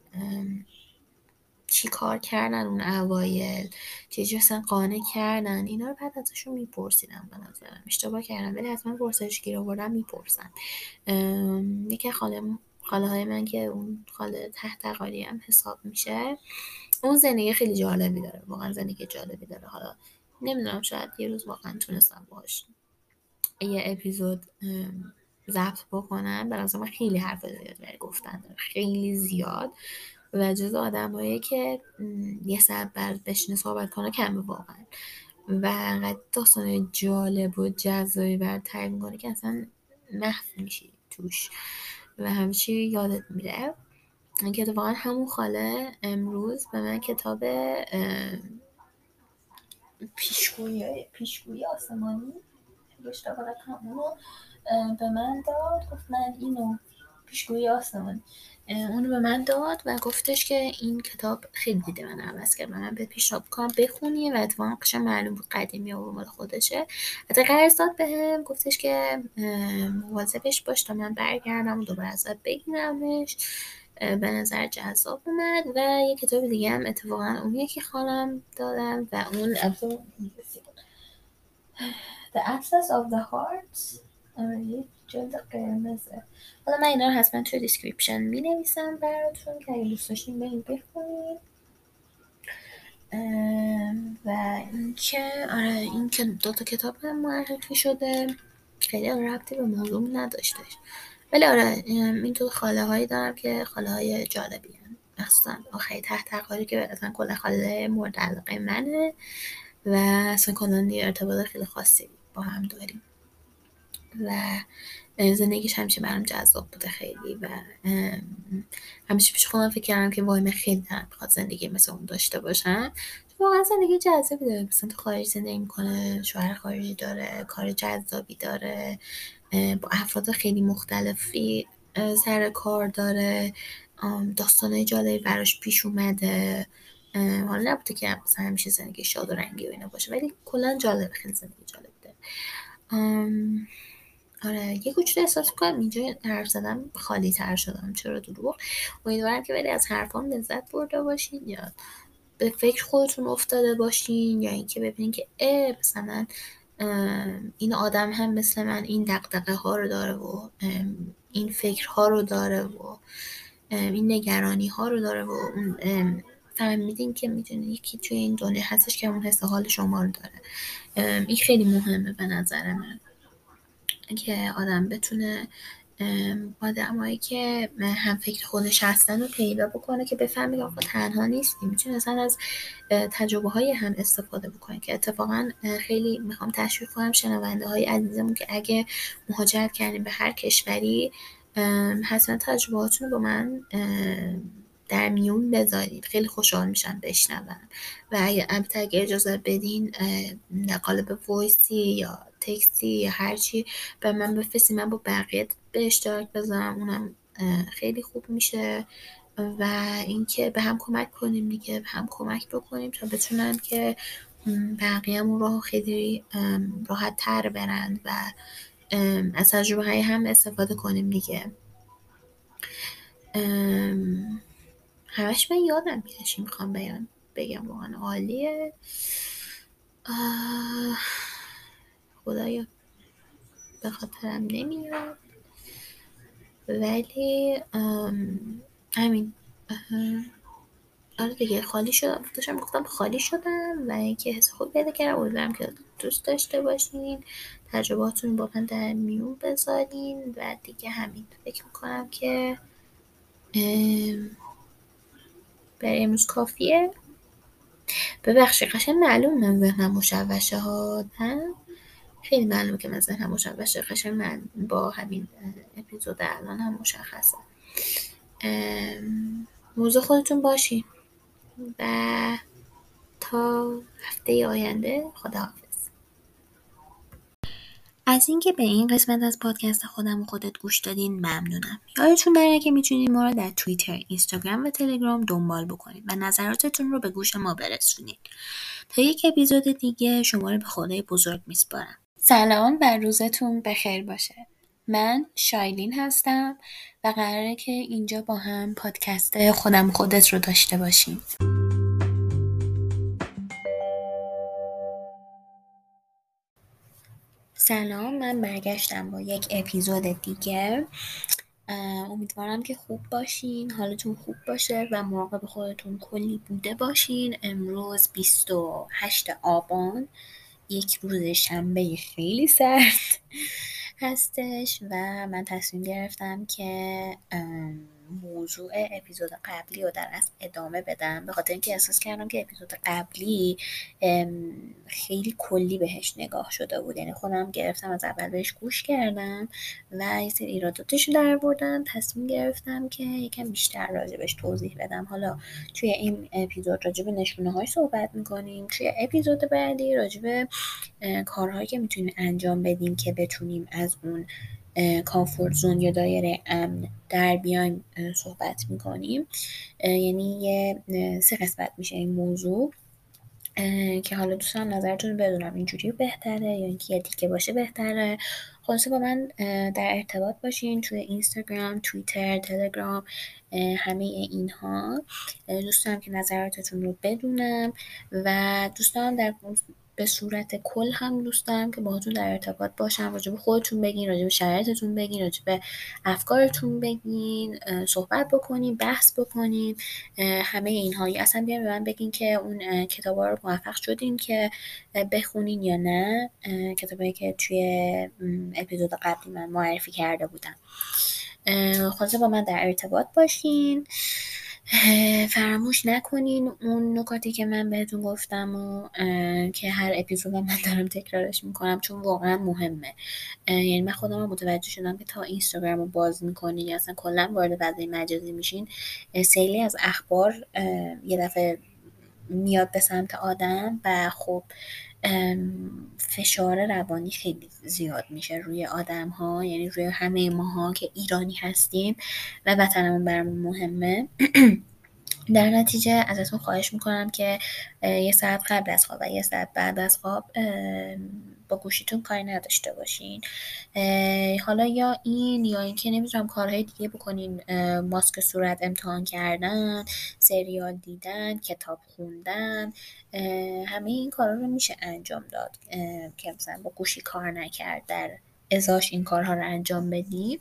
[SPEAKER 1] چی کار کردن اون اوایل چه اصلا قانع کردن اینا رو بعد ازشون میپرسیدم به نظرم. اشتباه کردم ولی حتما پرسش گیر آوردم می‌پرسن یکی خاله خاله من که اون خاله تحت هم حساب میشه اون زندگی خیلی جالبی داره واقعا زندگی جالبی داره. حالا نمی‌دونم شاید یه روز واقعا تونستم باش یه اپیزود ضبط بکنم. به من خیلی حرف زیاد گفتن داره خیلی زیاد. و جز آدمایی که یه ساعت بعد بشینه صحبت کنه کمه واقعا. و انقدر داستان جالب و جذابی بر تعریف می‌کنه که اصلا محو میشی توش. و همچی یادت میره. که اتفاقا همون خاله امروز به من کتاب پیشگویی پیشگویی آسمانی اشتباه به من داد. گفت من اینو پیشگویی آسمان. اونو به من داد و گفتش که این کتاب خیلی دیده من عوض کرد. من به پیشنهاد کنم بخونی و اتفاقا قشنگ معلوم بود قدیمی و مال خودشه. حتی قرض داد بهم گفتش که مواظبش باش تا من برگردم و دوباره ازت بگیرمش. به نظر جذاب اومد و یه کتاب دیگه هم اتفاقا اون یکی خانم دادم و اون The Access of the Heart. آره جلد قرمزه. حالا من اینا رو حتما توی دیسکریپشن می نویسم براتون که اگه دوست داشتین بریم بخونید و اینکه آره این که دوتا کتاب هم معرفی شده. خیلی ربطی به موضوع نداشتش. ولی آره این تو خاله هایی دارم که خاله های جالبی هم مخصوصا آخری تحت تقاری که اصلا کل خاله مورد علاقه منه و اصلا کلان ارتباط خیلی خاصی با هم داریم. و زندگیش همیشه برام جذاب بوده خیلی و همیشه پیش خودم فکر کردم که وای من خیلی دارم بخواد زندگی مثل اون داشته باشم. واقعا زندگی جذابی داره. مثلا تو خارج زندگی می‌کنه شوهر خارجی داره کار جذابی داره با افراد خیلی مختلفی سر کار داره داستانهای جالبی براش پیش اومده. حالا نبوده که مثلا همیشه زندگی شاد و رنگی و اینا باشه ولی کلا جالب خیلی زندگی جالب داره. آره یه کوچولو احساس می‌کنم اینجا حرف زدم خالی تر شدم چرا دروغ؟ امیدوارم که ولی از حرفام لذت برده باشین یا به فکر خودتون افتاده باشین یا اینکه ببینین که اه مثلا این آدم هم مثل من این دقدقه ها رو داره و این فکر ها رو داره و این نگرانی ها رو داره و فهمیدین که می‌دونی یکی توی این دنیا هستش که اون حس حال شما رو داره. این خیلی مهمه به نظر من. که آدم بتونه آدمایی که هم فکر خودش هستن رو پیدا بکنه که بفهمی که آقا تنها نیستی می‌تونه اصلا از تجربه های هم استفاده بکنه که اتفاقا خیلی می‌خوام تشویق کنم شنونده های عزیزمون که اگه مهاجرت کردیم به هر کشوری حتما تجربهاتون رو با من در میون بذارید. خیلی خوشحال میشم بشنوم. و اگه اجازه بدین به وایسی یا تکستی یا هرچی به من بفرستید من با بقیه به اشتراک بذارم. اونم خیلی خوب میشه و اینکه به هم کمک کنیم دیگه به هم کمک بکنیم تا بتونن که بقیه‌مون رو خیلی راحت تر برند و از تجربه های هم استفاده کنیم دیگه. همش من یادم میره می‌خوام بیان بگم واقعا عالیه. خدایا. به خاطرم نمیاد. ولی همین آره دیگه خالی شدم داشتم گفتم خالی شدم و اینکه حس خوب پیدا کردم. امیدوارم که دوست داشته باشین. تجرباتون با من در میون بذارین. و دیگه همین. فکر می‌کنم که برای امروز کافیه. ببخشید قشن معلوم من ذهنم مشوشه ها خیلی معلومه که من ذهنم مشوشه قشن من با همین اپیزود الان هم مشخصه. موضوع خودتون باشین. و تا هفته آینده خداحافظ. از اینکه به این قسمت از پادکست خودم و خودت گوش دادین ممنونم. یادتون نره که می‌تونید ما رو در توییتر اینستاگرام و تلگرام دنبال بکنید و نظراتتون رو به گوش ما برسونید تا یک اپیزود دیگه شما رو به خدای بزرگ میسپارم. سلام و روزتون بخیر باشه. من شایلین هستم و قراره که اینجا با هم پادکست خودم خودت رو داشته باشیم. سلام من برگشتم با یک اپیزود دیگه. امیدوارم که خوب باشین حالتون خوب باشه و مراقب خودتون کلی بوده باشین. امروز 28 آبان. یک روز شنبه خیلی سرد هستش و من تصمیم گرفتم که موضوع اپیزود قبلی رو در از ادامه بدم. به خاطر اینکه احساس کردم که اپیزود قبلی خیلی کلی بهش نگاه شده بود. یعنی خودم گرفتم از اول بهش گوش کردم و یه سری ایراداتش رو در بردم تصمیم گرفتم که یکم بیشتر راجبش توضیح بدم. حالا توی این اپیزود راجب نشونه های صحبت می‌کنیم. توی اپیزود بعدی راجب کارهایی که می‌تونیم انجام بدیم که بتونیم از اون کامفورت زون یا دایره امن در بیایم صحبت می‌کنیم. یعنی یه سه قسمت میشه این موضوع. که حالا دوستان نظرتون بدونم اینجوری بهتره یا اینکه یه دیگه باشه بهتره. خلاصه با من در ارتباط باشین توی اینستاگرام توییتر تلگرام همه اینها. دوست دارم که نظراتتون رو بدونم و دوستان در به صورت کل هم دوست دارم که باهاتون در ارتباط باشم راجع خودتون بگین راجع به شرایطتون بگین راجع افکارتون بگین صحبت بکنین بحث بکنین همه اینها اصلا بیاین به من بگین که اون کتابا رو موفق شدین که بخونین یا نه. کتابایی که توی اپیزود قبلی من معرفی کرده بودم. خلاصه با من در ارتباط باشین. فراموش نکنین اون نکاتی که من بهتون گفتم و که هر اپیزود من دارم تکرارش می‌کنم چون واقعا مهمه. یعنی من خودم متوجه شدم که تا اینستاگرام رو باز می‌کنین یا اصلا کلا وارد فضای مجازی میشین سیلی از اخبار یه دفعه میاد به سمت آدم و خب فشار روانی خیلی زیاد میشه روی آدم ها یعنی روی همه ماها که ایرانی هستیم و وطنمون برامون مهمه. در نتیجه ازتون خواهش می‌کنم که یه ساعت قبل از خواب و یه ساعت بعد از خواب با گوشیتون کاری نداشته باشین. حالا یا این یا اینکه نمی‌دونم کارهای دیگه بکنین. ماسک صورت امتحان کردن سریال دیدن کتاب خوندن. همه این کارا رو میشه انجام داد. که مثلا با گوشی کار نکرد در ازاش این کارها رو انجام بدیم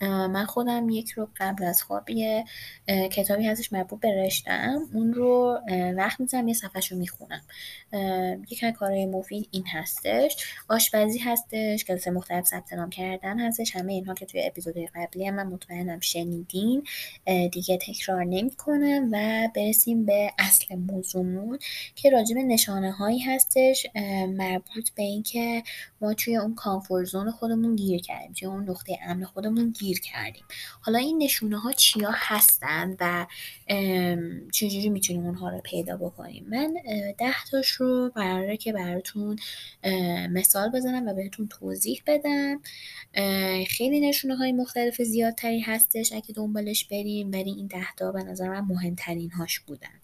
[SPEAKER 1] من خودم یک رو قبل از خواب یه کتابی هستش مربوط به رشتم اون رو وقت می‌زنم یه صفحش رو می‌خونم یک از کارهای مفید این هستش. آشپزی هستش کلاس مختلف ثبت نام کردن هستش. همه اینها که توی اپیزود قبلی هم من مطمئنم شنیدین. دیگه تکرار نمی‌کنم و برسیم به اصل موضوعمون که راجب نشانه هایی هستش مربوط به اینکه ما توی اون کامفورت خودمون گیر کردیم توی اون نقطه امن خودمون گیر کردیم. حالا این نشونه ها چیا هستن و چجوری می‌تونیم اونها رو پیدا بکنیم؟ من ده تاش رو قراره که براتون مثال بزنم و بهتون توضیح بدم. خیلی نشونه های مختلف زیادتری هستش اگه دنبالش بریم ولی این ده تا به نظر من مهمترین هاش بودن.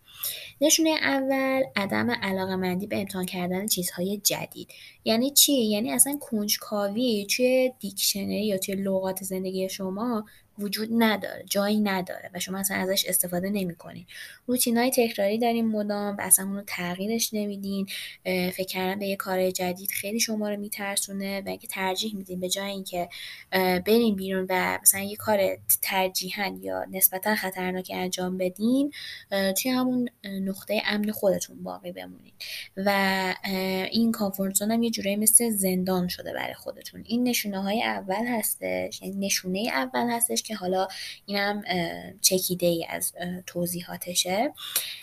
[SPEAKER 1] نشونه اول عدم علاقه مندی به امتحان کردن چیزهای جدید. یعنی چی؟ یعنی اصلا کنجکاوی توی دیکشنری یا توی لغات زندگی شما وجود نداره جایی نداره و شما اصلا ازش استفاده نمی‌کنین روتین های تکراری داریم مدام و اصلا اون رو تغییرش نمیدین. فکر کردن به یه کار جدید خیلی شما رو میترسونه و اگه ترجیح میدین به جای اینکه برین بیرون و مثلا یه کار ترجیحا یا نسبتا خطرناکی انجام بدین توی همون نقطه امن خودتون باقی بمونین. و این کامفورت هم یه جورایی مثل زندان شده برای خودتون. این نشونه های اول هستش یعنی نشونه اول هستش که حالا اینم چکیده ای از توضیحاتشه.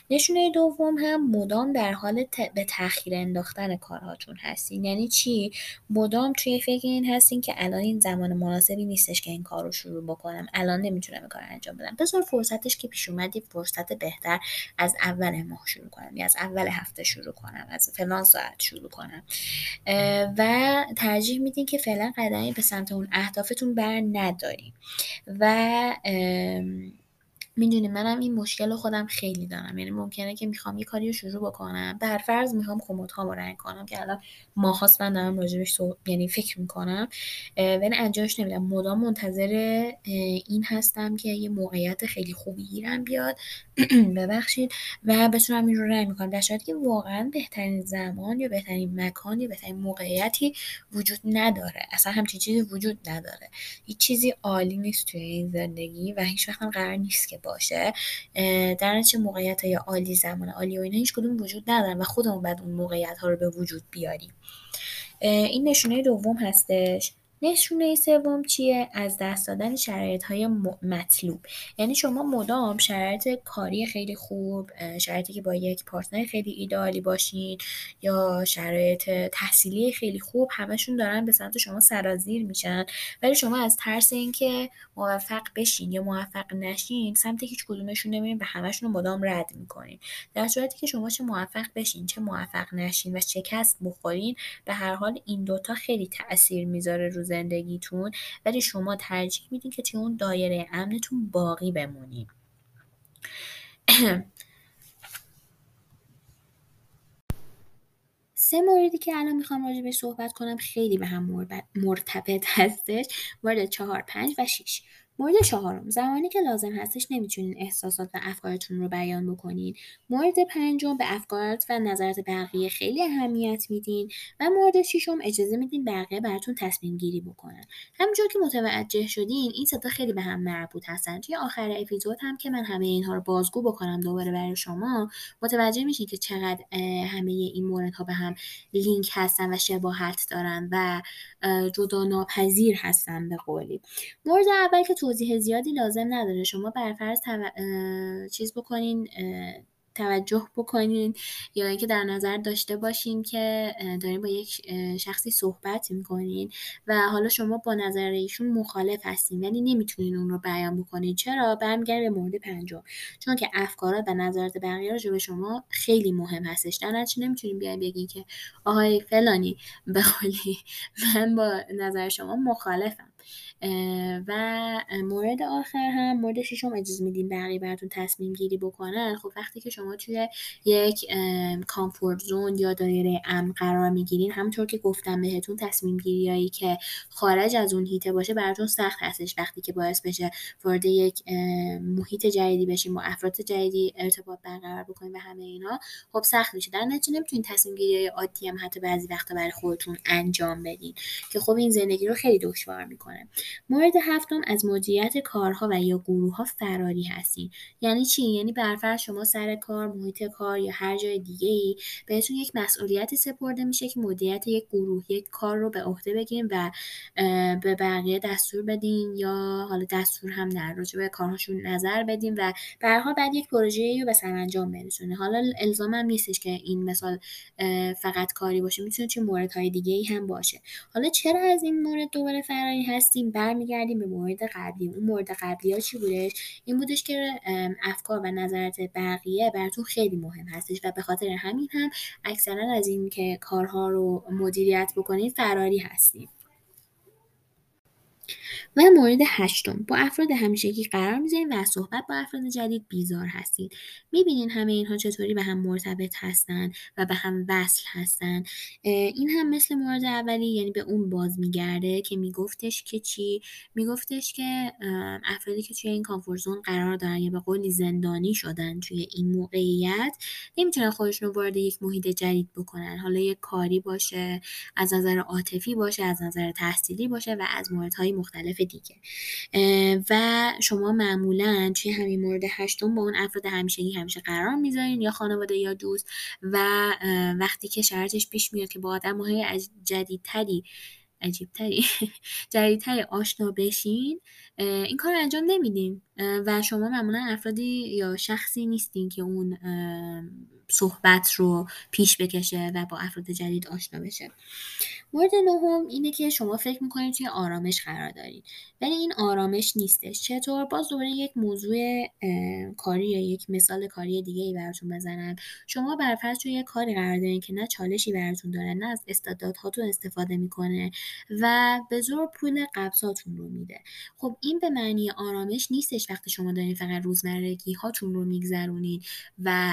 [SPEAKER 1] نشونه دوم هم مدام در حال به تاخیر انداختن کارهاتون هستین. یعنی چی؟ مدام توی فکر این هستین که الان این زمان مناسبی نیستش که این کار رو شروع بکنم. الان نمی‌تونم کار انجام بدم. بذار فرصتش که پیش اومد فرصت بهتر از اول ماه شروع کنم. یا از اول هفته شروع کنم. از فلان ساعت شروع کنم. و ترجیح میدین که فعلا قدمی به سمت اون اهدافتون بر نداریم و می‌دونی منم این مشکل خودم خیلی دارم. یعنی ممکنه که می‌خوام یه کاری رو شروع بکنم. در فرض می‌خوام کمدهامو رنگ کنم که الان ماهاست من دارم راجبش یعنی فکر می‌کنم. ولی انجامش نمیدم. مدام منتظر این هستم که یه موقعیت خیلی خوبی گیرم بیاد. ببخشید. و بتونم این رو رنگ می‌کنم. در صورتی که واقعا بهترین زمان یا بهترین مکان یا بهترین موقعیتی وجود نداره. اصلا همچین چیزی وجود نداره. هیچ چیزی عالی نیست توی این زندگی و هیچ وقت قرار نیست که باشه در چه موقعیت های عالی زمان عالی و اینا هیچ کدوم وجود ندارن و خودمون بعد اون موقعیت ها رو به وجود بیاریم. این نشونه دوم هستش. نشونه سوم چیه؟ از دست دادن شرایط های مطلوب. یعنی شما مدام شرایط کاری خیلی خوب شرایطی که با یک پارتنر خیلی ایدئالی باشین یا شرایط تحصیلی خیلی خوب همشون دارن به سمت شما سرازیر میشن. ولی شما از ترس اینکه موفق بشین یا موفق نشین سمت هیچ کدومشون نمیرین به همشون مدام رد می‌کنین. در صورتی که شما چه موفق بشین چه موفق نشین و شکست بخورین به هر حال این دوتا خیلی تاثیر می‌ذاره روز زندگیتون ولی شما ترجیح میدین که توی اون دایره امنتون باقی بمونین. سه موردی که الان می‌خوام راجع به صحبت کنم خیلی به هم مرتبط هستش. مورد چهار پنج و شیش مورد چهارم زمانی که لازم هستش نمی‌تونین احساسات و افکارتون رو بیان بکنین. مورد پنجم به افکارت و نظرت بقیه خیلی اهمیت میدین و مورد ششم اجازه میدین بقیه براتون تصمیم گیری بکنن. همونجور که متوجه شدین این ستا خیلی به هم مربوط هستن. توی آخر اپیزود هم که من همه اینها رو بازگو بکنم دوباره برای شما متوجه میشین که چقدر همه این موردها به هم لینک هستن و شباهت دارن و جدا ناپذیر هستن به قولی. مورد اول که توضیح زیادی لازم نداره. شما برفرض چیز بکنین توجه بکنین یا اینکه در نظر داشته باشین که دارین با یک شخصی صحبت می‌کنین و حالا شما با نظر ایشون مخالف هستین ولی نمی‌تونین اون رو بیان بکنین. چرا؟ برمیگرده به مورد پنجم. چون که افکارات و نظرات بقیه رو به شما خیلی مهم هستش. در نتیجه نمی‌تونین بیاین بگین که آهای فلانی به من با نظر شما مخالفم. و مورد آخر هم مورد ششم اجازه میدین بقیه براتون تصمیم گیری بکنن. خب وقتی که شما توی یک کامفورت زون یا دایره امن قرار می‌گیرین همونطور که گفتم بهتون تصمیم گیریایی که خارج از اون هیته باشه براتون سخت هستش. وقتی که باعث بشه وارد یک محیط جدیدی بشین با افراد جدیدی ارتباط برقرار بکنین و همه اینا خب سخت میشه. در نتیجه نمی‌تونین تصمیم گیری عادی هم حتی بعضی وقتا برای خودتون انجام بدین. که خب این زندگی رو خیلی دشوار می‌کنه. مورد هفتم از مدیریت کارها و یا گروه ها فراری هستین. یعنی چی؟ یعنی برفرض شما سر کار محیط کار یا هر جای دیگه ای بهتون یک مسئولیتی سپرده میشه که مدیریت یک گروه یک کار رو به عهده بگیرین و به بقیه دستور بدین یا حالا دستور هم در راجع به کارهاشون نظر بدین و به بعد یک پروژه رو به سرانجام برسونه حالا الزام هم نیستش که این مثال فقط کاری باشه می‌تونه چه موردهای دیگه ای هم باشه. حالا چرا از این مورد دوباره فراری هستیم برمیگردیم به مورد قبلی. اون مورد قبلی ها چی بودش؟ این بودش که افکار و نظرات بقیه براتون خیلی مهم هستش و به خاطر همین هم اکثرا از این که کارها رو مدیریت بکنید فراری هستیم. و مورد هشتم. با افراد همیشگی قرار می‌ذارین و از صحبت با افراد جدید بیزار هستید می‌بینین همه اینها چطوری به هم مرتبط هستن و به هم وصل هستن. این هم مثل مورد اولی یعنی به اون باز میگرده که میگفتش که چی؟ میگفتش که افرادی که توی این کامفورزون قرار دارن یا به قولی زندانی شدن توی این موقعیت نمی‌تونن خودشون رو وارد یک محیط جدید بکنن. حالا یک کاری باشه از نظر عاطفی باشه از نظر تحصیلی باشه و از موردهای مختلف دیگه. و شما معمولا توی همین مورد هشتم با اون افراد همیشگی همیشه قرار می‌ذارین یا خانواده یا دوست. و وقتی که شرطش پیش میاد که با آدم های جدیدتری عجیبتری جدیدتری آشنا بشین این کار انجام نمیدین. و شما معمولا افرادی یا شخصی نیستین که اون صحبت رو پیش بکشه و با افراد جدید آشنا بشه. مورد نهم اینه که شما فکر می‌کنید توی آرامش قرار دارید. ولی این آرامش نیستش. چطور؟ باز دوباره یک موضوع کاری یا یک مثال کاری دیگه ای براتون بزنم. شما برفرض توی یک کاری قرار دارین که نه چالشی براتون داره نه از استعدادهاتون استفاده می‌کنه و به زور پول قبضاتون رو میده. خب این به معنی آرامش نیستش وقتی شما دارین فقط روزمرگی هاتون رو میگذرونین و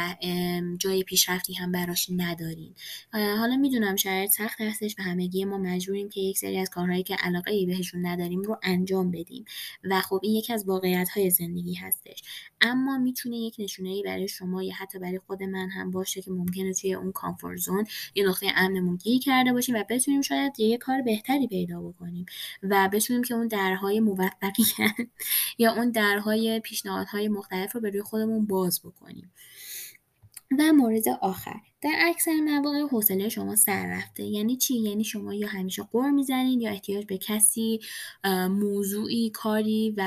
[SPEAKER 1] جای پیشرفتی هم براش ندارین. حالا می‌دونم شاید سخت هستش و همگی ما مجبوریم که یک سری از کارهایی که علاقه ای بهشون نداریم رو انجام بدیم. و خب این یکی از واقعیت های زندگی هستش. اما می‌تونه یک نشونه ای برای شما یا حتی برای خود من هم باشه که ممکنه توی اون کامفورت زون یه نقطه امنمون گیر کرده باشیم و بتونیم شاید یه کار بهتری پیدا بکنیم و بتونیم که اون درهای موفقیت یا اون درهای پیشنهادهای مختلف رو به روی خودمون باز بکنیم. و مورد آخر. در اکثر مواقع حوصله شما سر رفته. یعنی چی؟ یعنی شما یا همیشه قر می‌زنین یا احتیاج به کسی موضوعی کاری و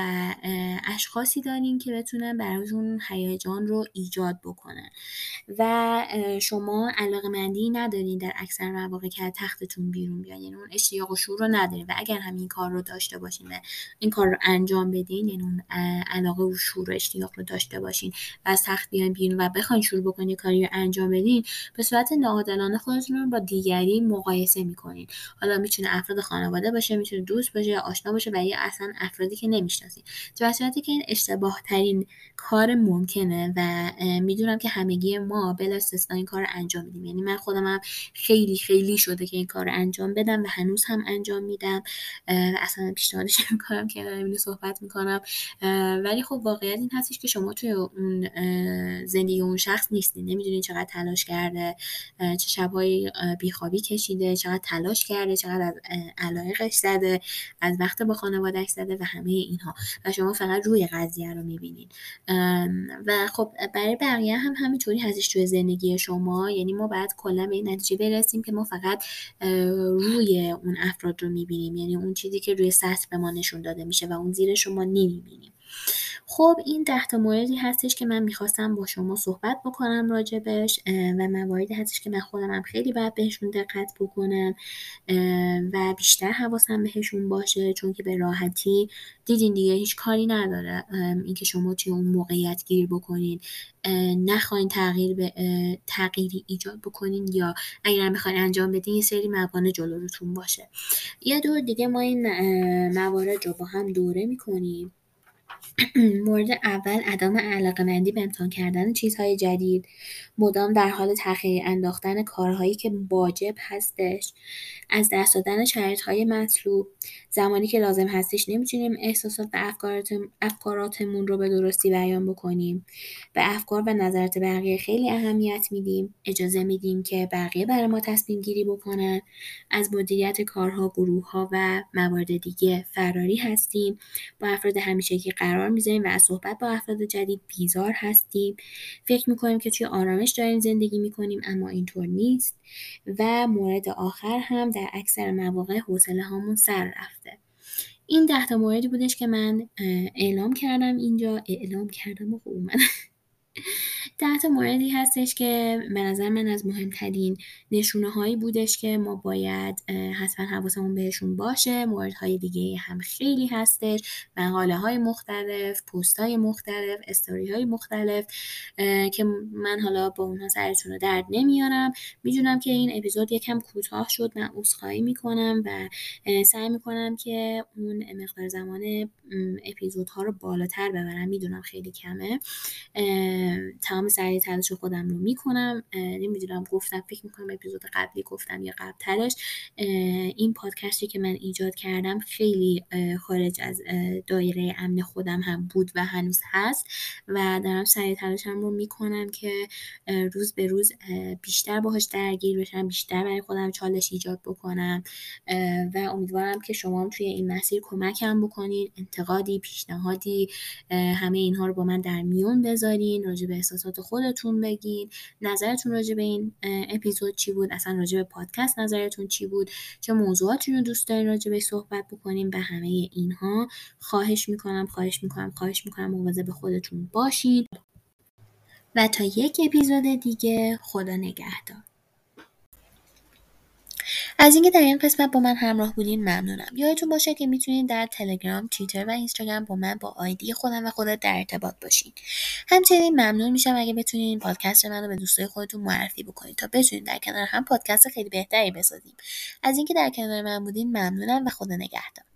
[SPEAKER 1] اشخاصی دارین که بتونن براتون هیجان رو ایجاد بکنن. و شما علاقه مندی ندارین در اکثر مواقع که تختتون بیرون بیان یعنی اون اشتیاق و شور رو ندارین. و اگر همین کار رو داشته باشین و این کار رو انجام بدین یعنی اون علاقه و شور و اشتیاق رو داشته باشین و تخت بیان بیرون و بخواین شروع بکنین کاری رو انجام بدین به صورت ناعادلانه خودتون رو با دیگری مقایسه می‌کنین. حالا می‌تونه افراد خانواده باشه می‌تونه دوست باشه آشنا باشه و یا اصلا افرادی که نمی‌شناسین. در صورتی که این اشتباه ترین کار ممکنه و می‌دونم که همگی ما بلا استثنا این کار انجام میدیم. یعنی من خودم هم خیلی خیلی شده که این کار انجام بدم و هنوز هم انجام میدم. اصلا پیشنهادش نمی‌کنم که اینو صحبت می‌کنم. ولی خب واقعیت این هستش که شما توی اون زندگی اون شخص نیستین. نمی‌دونین چقدر تلاش کرده چه شبهایی بیخوابی کشیده چقدر تلاش کرده چقدر از علایقش زده از وقت با خانوادهش زده و همه اینها. و شما فقط روی قضیه رو می‌بینین و خب برای بقیه هم همینطوری هستش توی زندگی شما. یعنی ما باید کلا به این نتیجه برسیم که ما فقط روی اون افراد رو می‌بینیم. یعنی اون چیزی که روی سطح به ما نشون داده میشه و اون زیر شما نمی‌بینیم. خب این ده تا موردی هستش که من می‌خواستم با شما صحبت بکنم راجبش و مواردی هستش که من خودم هم خیلی باید بهشون دقت بکنم و بیشتر حواسم بهشون باشه چون که به راحتی دیدین دیگه هیچ کاری نداره اینکه شما توی اون موقعیت گیر بکنین نخواین تغییر به تغییری ایجاد بکنین یا اگر بخواین انجام بدین یه سری موانع جلوتون باشه. یه دور دیگه ما این موارد رو با هم دوره می‌کنیم. مورد اول عدم علاقه‌مندی به امتحان کردن چیزهای جدید، مدام در حال تأخیر انداختن کارهایی که واجب هستش، از دست دادن شرایطهای مطلوب، زمانی که لازم هستش نمی‌تونیم احساسات و افکاراتمون رو به درستی بیان بکنیم، به افکار و نظرات بقیه خیلی اهمیت میدیم، اجازه میدیم که بقیه برای ما تصمیم گیری بکنن، از مدیریت کارها، گروهها و موارد دیگه فراری هستیم، با افراد همیشگی قرار می‌ذاریم و از صحبت با افراد جدید بیزار هستیم. فکر می‌کنیم که توی آرامش داریم زندگی می‌کنیم اما اینطور نیست. و مورد آخر هم در اکثر مواقع حوصله هامون سر رفته. این ده تا موردی بودش که من اعلام کردم اینجا. اعلام کردم و خوب ده موردی هستش که به نظر من از مهمترین نشونه هایی بودش که ما باید حتما حواسمون بهشون باشه. موردهای دیگه هم خیلی هستش. مقاله های مختلف پست های مختلف استوری های مختلف که من حالا با اونها سرتون رو درد نمیارم. می‌دونم که این اپیزود یکم کوتاه شد. من عذرخواهی می‌کنم و سعی می‌کنم که اون مقدار زمان اپیزودها رو بالاتر ببرم. می‌دونم خیلی کمه. تمام سعی تلاش خودم رو می‌کنم. نمی‌دونم گفتم فکر می‌کنم اپیزود قبلی گفتم یا قبلترش. این پادکستی که من ایجاد کردم خیلی خارج از دایره امن خودم هم بود و هنوز هست و دارم سعی تلاشم رو می‌کنم که روز به روز بیشتر باهاش درگیر بشم بیشتر برای خودم چالش ایجاد بکنم. و امیدوارم که شما هم توی این مسیر کمکم بکنین انتقادی پیشنهادی همه اینها رو با من در میون بذارین. راجع به احساسات خودتون بگین. نظرتون راجع به این اپیزود چی بود؟ اصلا راجع به پادکست نظرتون چی بود؟ چه موضوعاتی رو دوست دارین راجع به صحبت بکنیم به همه اینها خواهش می‌کنم خواهش می‌کنم خواهش می‌کنم مواظب خودتون باشین. و تا یک اپیزود دیگه خدا نگهدار. از اینکه در این قسمت با من همراه بودین ممنونم. یادتون باشه که می‌تونید در تلگرام توییتر و اینستاگرام با من با آیدی خودم و خودت در ارتباط باشین. همچنین ممنون میشم اگه بتونین این پادکست منو به دوستای خودتون معرفی بکنید تا بتونید در کنار هم پادکست خیلی بهتری بسازیم. از اینکه در کنار من بودین ممنونم و خدا نگهدار.